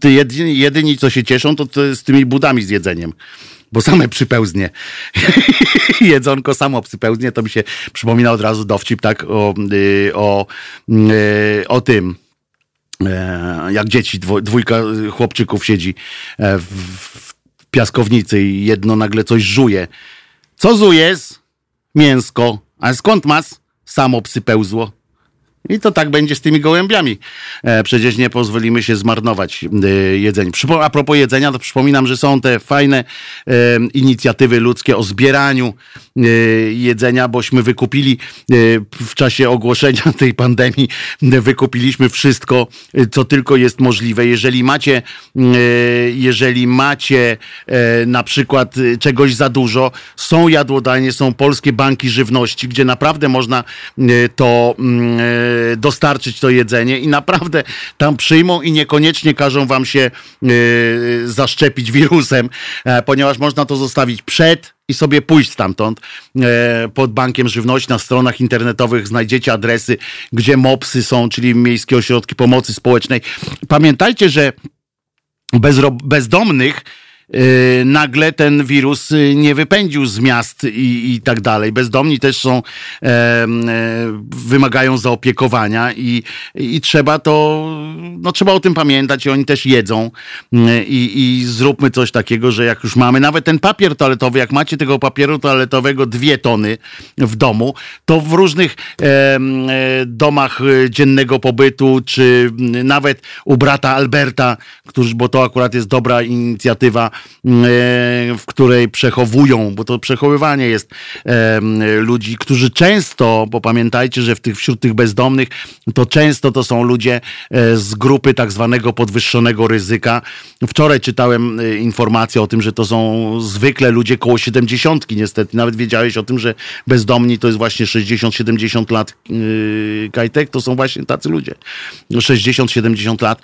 E, jedyni, jedyni, co się cieszą, to, to z tymi budami z jedzeniem. Bo same przypełznie. Jedzonko samo przypełznie. To mi się przypomina od razu dowcip, tak, o, y, o, y, o tym. E, jak dzieci, dwójka chłopczyków siedzi e, w piaskownicy i jedno nagle coś żuje. Co zujesz? Mięsko. A skąd mas? Samo psy pełzło. I to tak będzie z tymi gołębiami. E, przecież nie pozwolimy się zmarnować e, jedzeniu. A propos jedzenia, to przypominam, że są te fajne e, inicjatywy ludzkie o zbieraniu jedzenia, bośmy wykupili w czasie ogłoszenia tej pandemii, wykupiliśmy wszystko, co tylko jest możliwe. Jeżeli macie, jeżeli macie na przykład czegoś za dużo, są jadłodajnie, są polskie banki żywności, gdzie naprawdę można to mm, dostarczyć to jedzenie i naprawdę tam przyjmą i niekoniecznie każą wam się e, zaszczepić wirusem, e, ponieważ można to zostawić przed i sobie pójść stamtąd e, pod bankiem żywności. Na stronach internetowych znajdziecie adresy, gdzie MOPSy są, czyli Miejskie Ośrodki Pomocy Społecznej. Pamiętajcie, że bezdomnych Y, nagle ten wirus y, nie wypędził z miast i, i tak dalej. Bezdomni też są, e, wymagają zaopiekowania i, i trzeba to, no trzeba o tym pamiętać i oni też jedzą y, i, i zróbmy coś takiego, że jak już mamy nawet ten papier toaletowy, jak macie tego papieru toaletowego dwie tony w domu, to w różnych e, domach dziennego pobytu, czy nawet u brata Alberta, którzy, bo to akurat jest dobra inicjatywa, Mm, w której przechowują, bo to przechowywanie jest ludzi, którzy często, bo pamiętajcie, że w tych, wśród tych bezdomnych, to często to są ludzie e, z grupy tak zwanego podwyższonego ryzyka. Wczoraj czytałem e, informację o tym, że to są zwykle ludzie koło 70, niestety. Nawet wiedziałeś o tym, że bezdomni to jest właśnie 60-70 lat kajtek, to są właśnie tacy ludzie. 60-70 lat,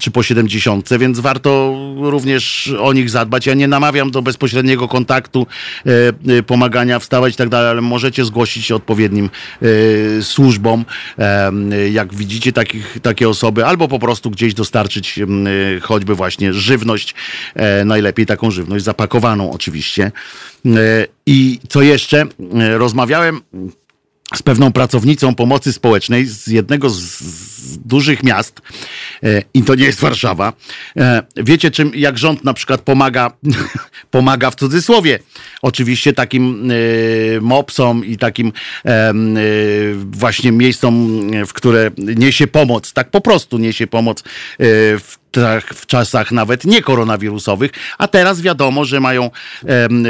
czy po 70, więc warto również o nich zadbać. Ja nie namawiam do bezpośredniego kontaktu, e, e, pomagania, wstawać i tak dalej, ale możecie zgłosić się odpowiednim e, służbom, jak widzicie takich, takie osoby, albo po prostu gdzieś dostarczyć choćby właśnie żywność, najlepiej taką żywność zapakowaną oczywiście. I co jeszcze? Rozmawiałem z pewną pracownicą pomocy społecznej z jednego z dużych miast e, i to nie jest Warszawa. E, wiecie, czym jak rząd na przykład pomaga, pomaga w cudzysłowie, oczywiście takim e, mopsom i takim właśnie miejscom, w które niesie pomoc, tak po prostu niesie pomoc w w czasach nawet nie koronawirusowych, a teraz wiadomo, że mają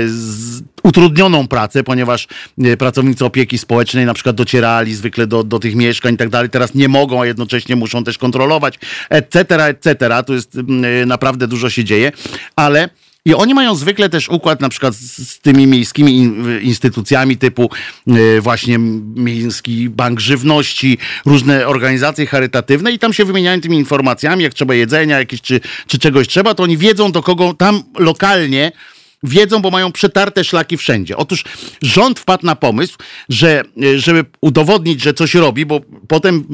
z, utrudnioną pracę, ponieważ e, pracownicy opieki społecznej na przykład docierali zwykle do, do tych mieszkań i tak dalej, teraz nie mogą, a jednocześnie muszą też kontrolować, etc., etc. Tu jest e, naprawdę dużo się dzieje, ale i oni mają zwykle też układ na przykład z, tymi miejskimi in, instytucjami typu y, właśnie Miejski Bank Żywności, różne organizacje charytatywne i tam się wymieniają tymi informacjami, jak trzeba jedzenia jakieś, czy, czy czegoś trzeba, to oni wiedzą do kogo tam lokalnie wiedzą, bo mają przetarte szlaki wszędzie. Otóż rząd wpadł na pomysł, że żeby udowodnić, że coś robi, bo potem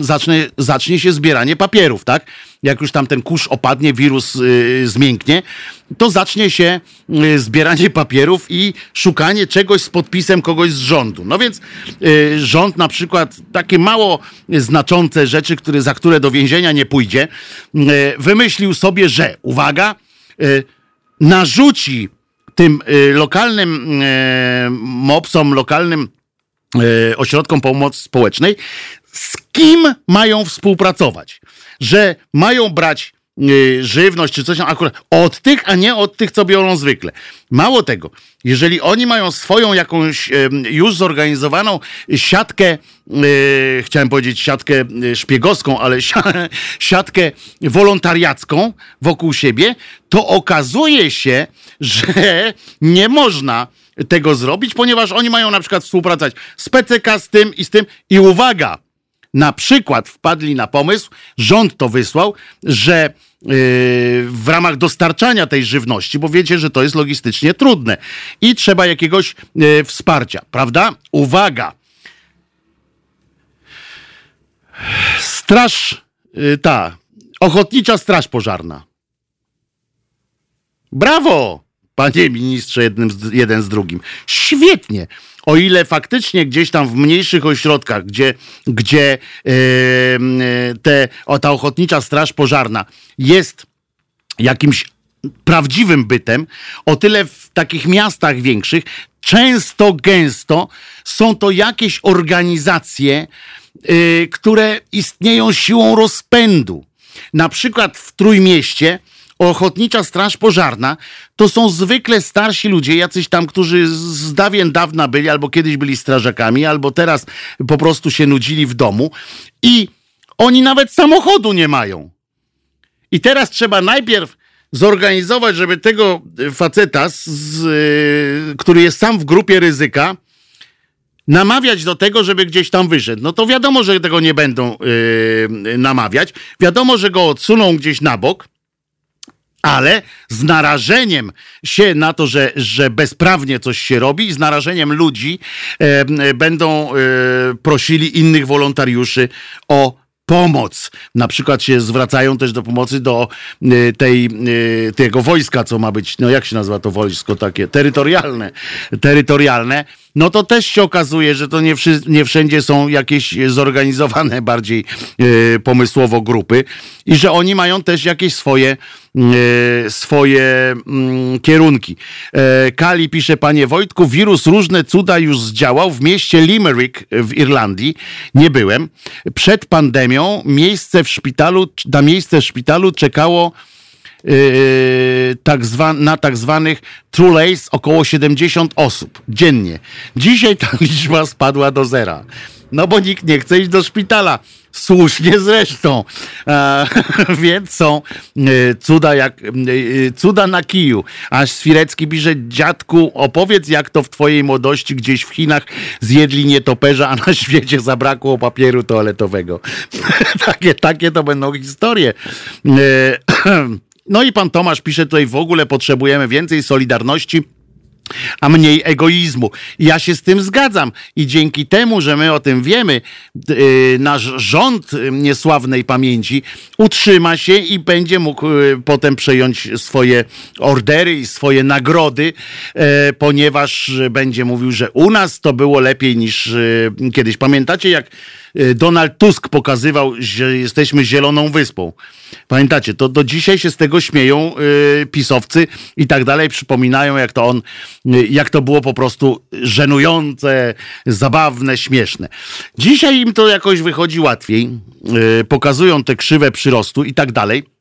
zacznie, zacznie się zbieranie papierów, tak? Jak już tam ten kurz opadnie, wirus yy, zmięknie, to zacznie się yy, zbieranie papierów i szukanie czegoś z podpisem kogoś z rządu. No więc yy, rząd na przykład takie mało znaczące rzeczy, które, za które do więzienia nie pójdzie, wymyślił sobie, że uwaga, narzuci tym y, lokalnym y, mopsom, lokalnym y, ośrodkom pomocy społecznej, z kim mają współpracować. Że mają brać żywność czy coś tam akurat od tych, a nie od tych, co biorą zwykle. Mało tego, jeżeli oni mają swoją jakąś już zorganizowaną siatkę, chciałem powiedzieć siatkę szpiegowską, ale siatkę wolontariacką wokół siebie, to okazuje się, że nie można tego zrobić, ponieważ oni mają na przykład współpracować z PCK, z tym i z tym. I uwaga, na przykład wpadli na pomysł, rząd to wysłał, że yy, w ramach dostarczania tej żywności, bo wiecie, że to jest logistycznie trudne i trzeba jakiegoś yy, wsparcia, prawda? Uwaga! Straż, yy, ta, ochotnicza straż pożarna. Brawo! Panie ministrze, jednym z, jeden z drugim. Świetnie. O ile faktycznie gdzieś tam w mniejszych ośrodkach, gdzie, gdzie yy, te, o, ta ochotnicza straż pożarna jest jakimś prawdziwym bytem, o tyle w takich miastach większych często, gęsto są to jakieś organizacje, yy, które istnieją siłą rozpędu. Na przykład w Trójmieście Ochotnicza Straż Pożarna to są zwykle starsi ludzie, jacyś tam, którzy z dawien dawna byli, albo kiedyś byli strażakami, albo teraz po prostu się nudzili w domu i oni nawet samochodu nie mają. I teraz trzeba najpierw zorganizować, żeby tego faceta, z, y, który jest sam w grupie ryzyka, namawiać do tego, żeby gdzieś tam wyszedł. No to wiadomo, że tego nie będą yy, namawiać. Wiadomo, że go odsuną gdzieś na bok ale z narażeniem się na to, że, że bezprawnie coś się robi z narażeniem ludzi e, będą e, prosili innych wolontariuszy o pomoc. Na przykład się zwracają też do pomocy do e, tej, e, tego wojska, co ma być, no jak się nazywa to wojsko takie, terytorialne, terytorialne, no to też się okazuje, że to nie, nie wszędzie są jakieś zorganizowane bardziej e, pomysłowo grupy i że oni mają też jakieś swoje E, swoje mm, kierunki. E, Kali pisze, panie Wojtku, wirus różne cuda już zdziałał w mieście Limerick w Irlandii. Nie byłem. Przed pandemią miejsce w szpitalu, na miejsce w szpitalu czekało tak zwa, na tak zwanych True Lace około 70 osób dziennie. Dzisiaj ta liczba spadła do zera. No bo nikt nie chce iść do szpitala. Słusznie zresztą. E, więc są e, cuda jak e, cuda na kiju. Aż Swirecki pisze, dziadku, opowiedz jak to w twojej młodości gdzieś w Chinach zjedli nietoperza, a na świecie zabrakło papieru toaletowego. takie, takie to będą historie. E, no i pan Tomasz pisze tutaj, w ogóle potrzebujemy więcej solidarności a mniej egoizmu. Ja się z tym zgadzam i dzięki temu, że my o tym wiemy, yy, nasz rząd niesławnej pamięci utrzyma się i będzie mógł yy, potem przejąć swoje ordery i swoje nagrody, yy, ponieważ będzie mówił, że u nas to było lepiej niż y, kiedyś. Pamiętacie, jak y, Donald Tusk pokazywał, że jesteśmy zieloną wyspą. Pamiętacie, to do dzisiaj się z tego śmieją y, pisowcy i tak dalej, przypominają jak to on, y, jak to było po prostu żenujące, zabawne, śmieszne. Dzisiaj im to jakoś wychodzi łatwiej, y, pokazują te krzywe przyrostu i tak dalej.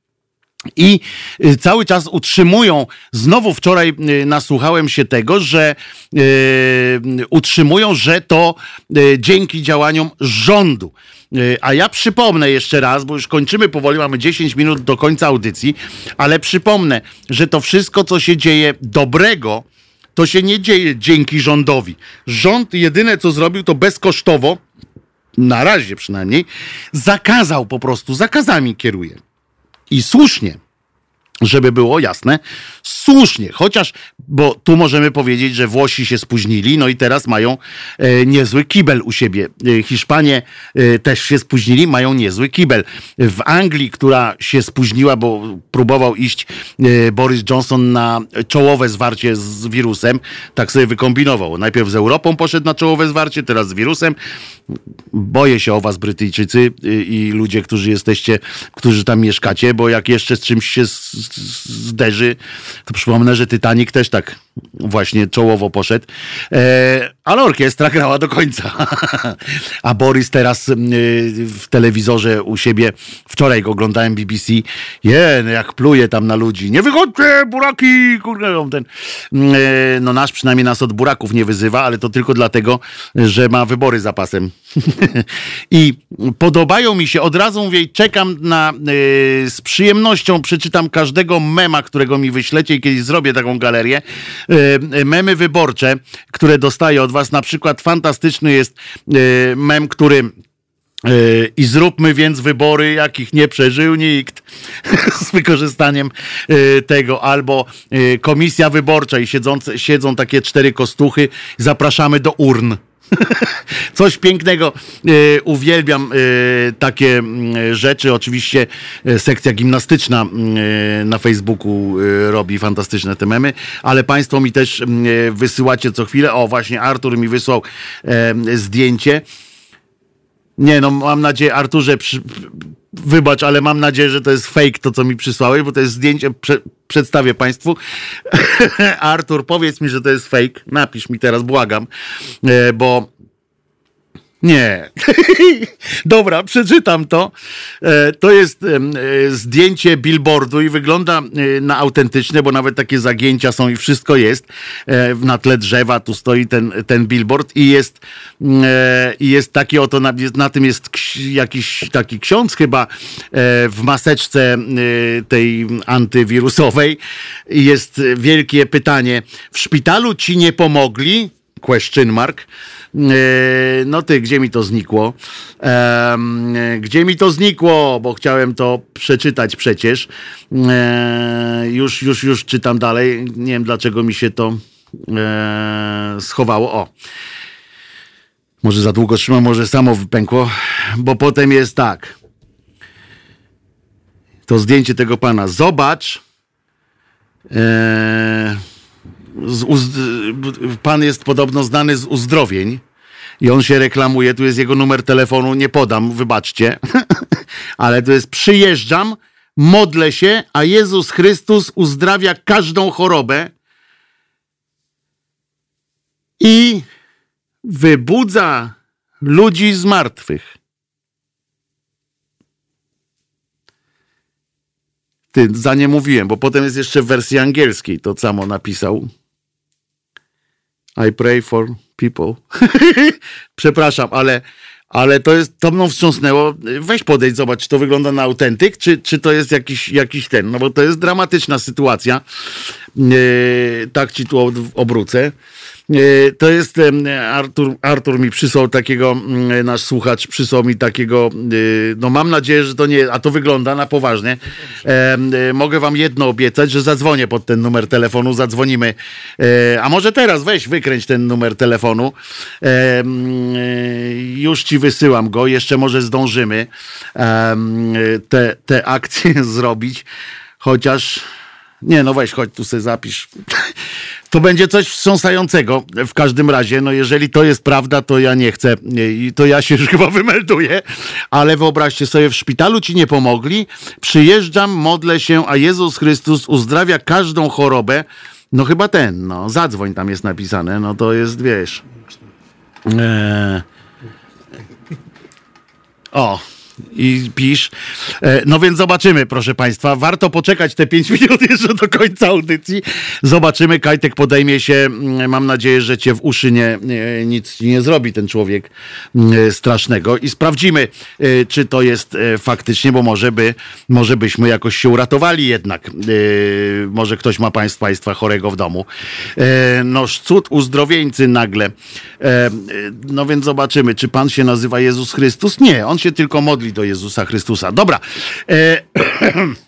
I y, cały czas utrzymują, znowu wczoraj y, nasłuchałem się tego, że y, utrzymują, że to y, dzięki działaniom rządu. Y, A ja przypomnę jeszcze raz, bo już kończymy powoli, mamy 10 minut do końca audycji, ale przypomnę, że to wszystko, co się dzieje dobrego, to się nie dzieje dzięki rządowi. Rząd jedyne, co zrobił, to bezkosztowo, na razie przynajmniej, zakazał po prostu, zakazami kieruje. I słusznie, żeby było jasne, słusznie, chociaż, bo tu możemy powiedzieć, że Włosi się spóźnili, no i teraz mają e, niezły kibel u siebie. E, Hiszpanie e, też się spóźnili, mają niezły kibel. W Anglii, która się spóźniła, bo próbował iść e, Boris Johnson na czołowe zwarcie z wirusem, tak sobie wykombinował. Najpierw z Europą poszedł na czołowe zwarcie, teraz z wirusem. Boję się o was, Brytyjczycy y, i ludzie, którzy jesteście, którzy tam mieszkacie, bo jak jeszcze z czymś się zderzy, to przypomnę, że Titanic też tak właśnie czołowo poszedł. E, ale orkiestra grała do końca. A Boris teraz y, w telewizorze u siebie, wczoraj go oglądałem BBC, je, no jak pluje tam na ludzi. Nie wychodźcie, buraki! Kurde, ten. E, no nasz przynajmniej nas od buraków nie wyzywa, ale to tylko dlatego, że ma wybory za pasem. I podobają mi się, od razu mówię, czekam na, z przyjemnością przeczytam każdego mema, którego mi wyślecie i kiedyś zrobię taką galerię. Y, memy wyborcze, które dostaję od was. Na przykład fantastyczny jest y, mem, który y, i zróbmy więc wybory, jakich nie przeżył nikt z wykorzystaniem y, tego, albo y, komisja wyborcza i siedzące, siedzą takie cztery kostuchy, zapraszamy do urn. Coś pięknego. E, uwielbiam e, takie mm, rzeczy. Oczywiście e, sekcja gimnastyczna mm, na Facebooku robi fantastyczne te memy, ale Państwo mi też mm, wysyłacie co chwilę. O, właśnie Artur mi wysłał zdjęcie. Nie, no mam nadzieję, Arturze, przy, wybacz, ale mam nadzieję, że to jest fake to, co mi przysłałeś, bo to jest zdjęcie, prze, przedstawię Państwu. Artur, powiedz mi, że to jest fake. Napisz mi teraz, błagam, e, bo nie. Dobra, przeczytam to. E, To jest e, zdjęcie billboardu i wygląda e, na autentyczne, bo nawet takie zagięcia są i wszystko jest. Na tle drzewa tu stoi ten, ten billboard i jest, jest taki oto, na, na tym jest jakiś taki ksiądz chyba w maseczce tej antywirusowej. Jest wielkie pytanie. W szpitalu ci nie pomogli? Question mark. E, No ty, gdzie mi to znikło? Gdzie mi to znikło? Bo chciałem to przeczytać przecież. E, Już, już, już czytam dalej. Nie wiem, dlaczego mi się to e, schowało. O. Może za długo trzymam, może samo wypękło, bo potem jest tak. To zdjęcie tego pana. Zobacz. E, z uzd- pan jest podobno znany z uzdrowień i on się reklamuje, tu jest jego numer telefonu, nie podam, wybaczcie, ale tu jest przyjeżdżam, modlę się, a Jezus Chrystus uzdrawia każdą chorobę i wybudza ludzi z martwych. Ty, za nie mówiłem, bo potem jest jeszcze w wersji angielskiej, to samo napisał. I pray for people. Przepraszam, ale, ale to jest, to mną wstrząsnęło. Weź podejdź, zobacz, czy to wygląda na autentyk, czy, czy to jest jakiś, jakiś ten, no bo to jest dramatyczna sytuacja. Yy, tak ci tu obrócę. Yy, To jest Artur, Artur mi przysłał takiego, nasz słuchacz przysłał mi takiego, yy, no mam nadzieję, że to nie, a to wygląda na poważnie. Yy, Mogę wam jedno obiecać, że zadzwonię pod ten numer telefonu, zadzwonimy. A może teraz weź, wykręć ten numer telefonu. Już ci wysyłam go, jeszcze może zdążymy te, te akcje zrobić, chociaż nie, no weź, chodź tu sobie zapisz. To będzie coś wstrząsającego w każdym razie. No jeżeli to jest prawda, to ja nie chcę i to ja się już chyba wymelduję. Ale wyobraźcie sobie, w szpitalu ci nie pomogli. Przyjeżdżam, modlę się, a Jezus Chrystus uzdrawia każdą chorobę. No chyba ten, no zadzwoń tam jest napisane. No to jest, wiesz... Eee... O, i pisz. E, no więc zobaczymy, proszę Państwa. Warto poczekać te 5 minut jeszcze do końca audycji. Zobaczymy. Kajtek podejmie się. Mm, mam nadzieję, że cię w uszy nie, nic nie zrobi ten człowiek mm, strasznego. I sprawdzimy, e, czy to jest e, faktycznie, bo może by, może byśmy jakoś się uratowali jednak. Może ktoś ma państwa, państwa chorego w domu. No cud uzdrowieńcy nagle. No więc zobaczymy, czy Pan się nazywa Jezus Chrystus? Nie, On się tylko modli do Jezusa Chrystusa. Dobra. E,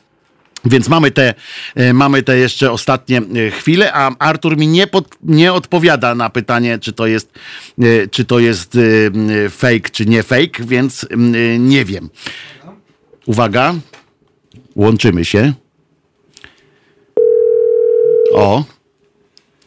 Więc mamy te, e, mamy te jeszcze ostatnie e, chwile, a Artur mi nie, pod, nie odpowiada na pytanie, czy to jest, e, czy to jest fake, czy nie fake, więc nie wiem. Uwaga, łączymy się. O.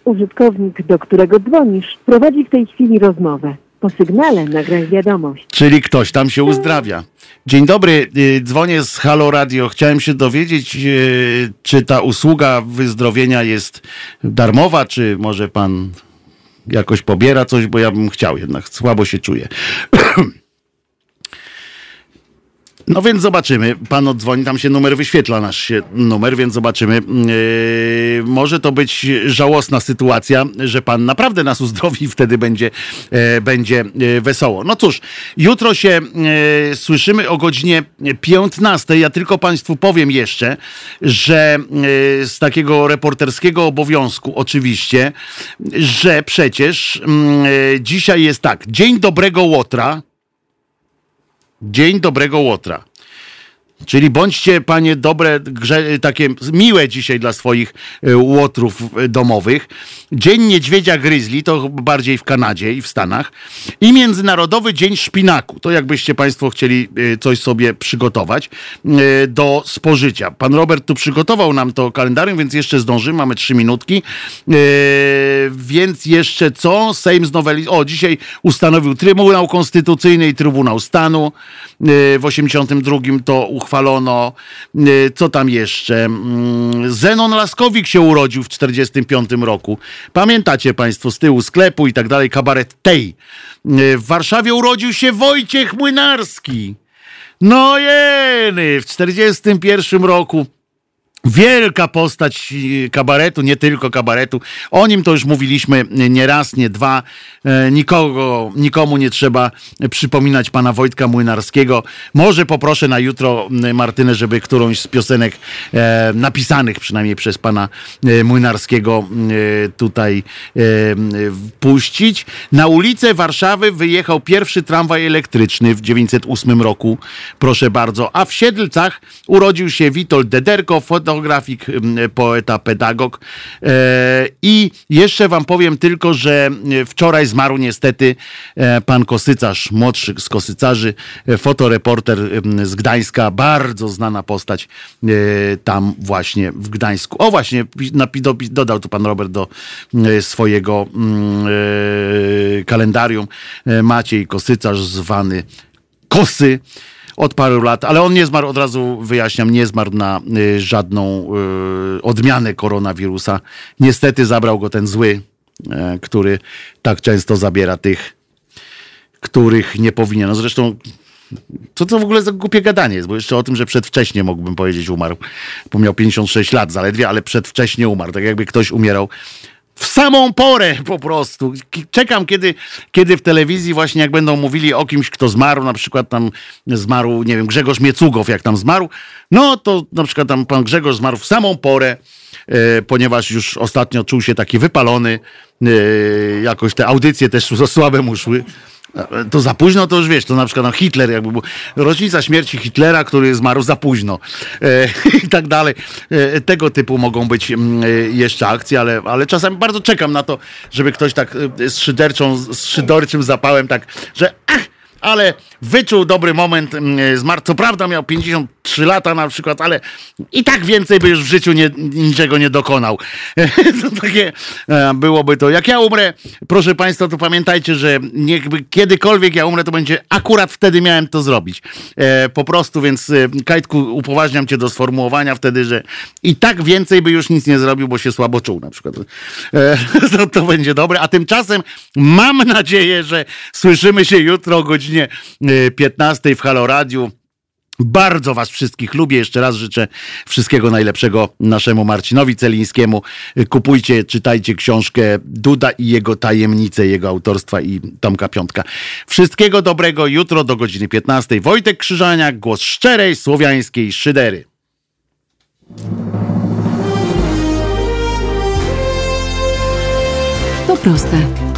Użytkownik, do którego dzwonisz, prowadzi w tej chwili rozmowę. Po sygnale nagraj wiadomość. Czyli ktoś tam się uzdrawia. Dzień dobry, y, dzwonię z Halo Radio. Chciałem się dowiedzieć, y, czy ta usługa wyzdrowienia jest darmowa, czy może pan jakoś pobiera coś, bo ja bym chciał jednak, słabo się czuję. No więc zobaczymy. Pan odzwoni, tam się numer wyświetla, nasz się numer, więc zobaczymy. Yy, może to być żałosna sytuacja, że pan naprawdę nas uzdrowi i wtedy będzie, yy, będzie yy, wesoło. No cóż, jutro się yy, słyszymy o godzinie 15. Ja tylko państwu powiem jeszcze, że z takiego reporterskiego obowiązku oczywiście, że przecież yy, dzisiaj jest tak, Dzień Dobrego Łotra, Dzień Dobrego Łotra. Czyli bądźcie, panie, dobre, grze, takie miłe dzisiaj dla swoich y, łotrów y, domowych. Dzień Niedźwiedzia Gryzli, to bardziej w Kanadzie i w Stanach. I Międzynarodowy Dzień Szpinaku. To jakbyście państwo chcieli y, coś sobie przygotować do spożycia. Pan Robert tu przygotował nam to kalendarium, więc jeszcze zdążymy. Mamy trzy minutki. Więc jeszcze co? Sejm znoweli... O, dzisiaj ustanowił Trybunał Konstytucyjny i Trybunał Stanu. W 82 to uchwalił uchwalono. Y, co tam jeszcze? Mm, Zenon Laskowik się urodził w 45 roku. Pamiętacie Państwo z tyłu sklepu i tak dalej, kabaret tej. Y, w Warszawie urodził się Wojciech Młynarski. No jeny, w 41 roku Wielka postać e, kabaretu, nie tylko kabaretu. O nim to już mówiliśmy nie raz, nie dwa. E, nikogo, nikomu nie trzeba przypominać pana Wojtka Młynarskiego. Może poproszę na jutro Martynę, żeby którąś z piosenek e, napisanych przynajmniej przez pana Młynarskiego tutaj puścić. Na ulicę Warszawy wyjechał pierwszy tramwaj elektryczny w 908 roku. Proszę bardzo. A w Siedlcach urodził się Witold Dederko, fotografik, poeta, pedagog. E, I jeszcze wam powiem tylko, że wczoraj zmarł niestety e, pan Kosycarz, młodszy z Kosycarzy, e, fotoreporter z Gdańska, bardzo znana postać tam właśnie w Gdańsku. O właśnie, dodał tu pan Robert do swojego kalendarium Maciej Kosycarz, zwany Kosy od paru lat, ale on nie zmarł, od razu wyjaśniam, nie zmarł na y, żadną y, odmianę koronawirusa. Niestety zabrał go ten zły, y, który tak często zabiera tych, których nie powinien. No zresztą co to w ogóle za głupie gadanie jest, bo jeszcze o tym, że przedwcześnie mógłbym powiedzieć umarł, bo miał 56 lat zaledwie, ale przedwcześnie umarł, tak jakby ktoś umierał w samą porę po prostu. Czekam, kiedy, kiedy w telewizji właśnie jak będą mówili o kimś, kto zmarł, na przykład tam zmarł, nie wiem, Grzegorz Miecugow, jak tam zmarł, no to na przykład tam pan Grzegorz zmarł w samą porę, e, ponieważ już ostatnio czuł się taki wypalony, e, jakoś te audycje też słabe mu szły. To za późno, to już wiesz, to na przykład no, Hitler, jakby był, rocznica śmierci Hitlera, który zmarł za późno e, i tak dalej. E, tego typu mogą być mm, e, jeszcze akcje, ale, ale czasami bardzo czekam na to, żeby ktoś tak e, z szyderczą, z szyderczym zapałem tak, że ach, ale wyczuł dobry moment, mm, zmarł. Co prawda miał 53 lata na przykład, ale i tak więcej by już w życiu nie, niczego nie dokonał. To takie e, byłoby to. Jak ja umrę, proszę Państwa, to pamiętajcie, że niechby kiedykolwiek ja umrę, to będzie akurat wtedy miałem to zrobić. E, Po prostu, więc e, Kajtku, upoważniam Cię do sformułowania wtedy, że i tak więcej by już nic nie zrobił, bo się słabo czuł na przykład. E, To, to będzie dobre. A tymczasem mam nadzieję, że słyszymy się jutro o godzinie e, 15 w Halo Radiu. Bardzo Was wszystkich lubię. Jeszcze raz życzę wszystkiego najlepszego naszemu Marcinowi Celińskiemu. Kupujcie, czytajcie książkę Duda i jego tajemnice, jego autorstwa i Tomka Piątka. Wszystkiego dobrego jutro do godziny 15. Wojtek Krzyżaniak, głos szczerej słowiańskiej szydery. To proste.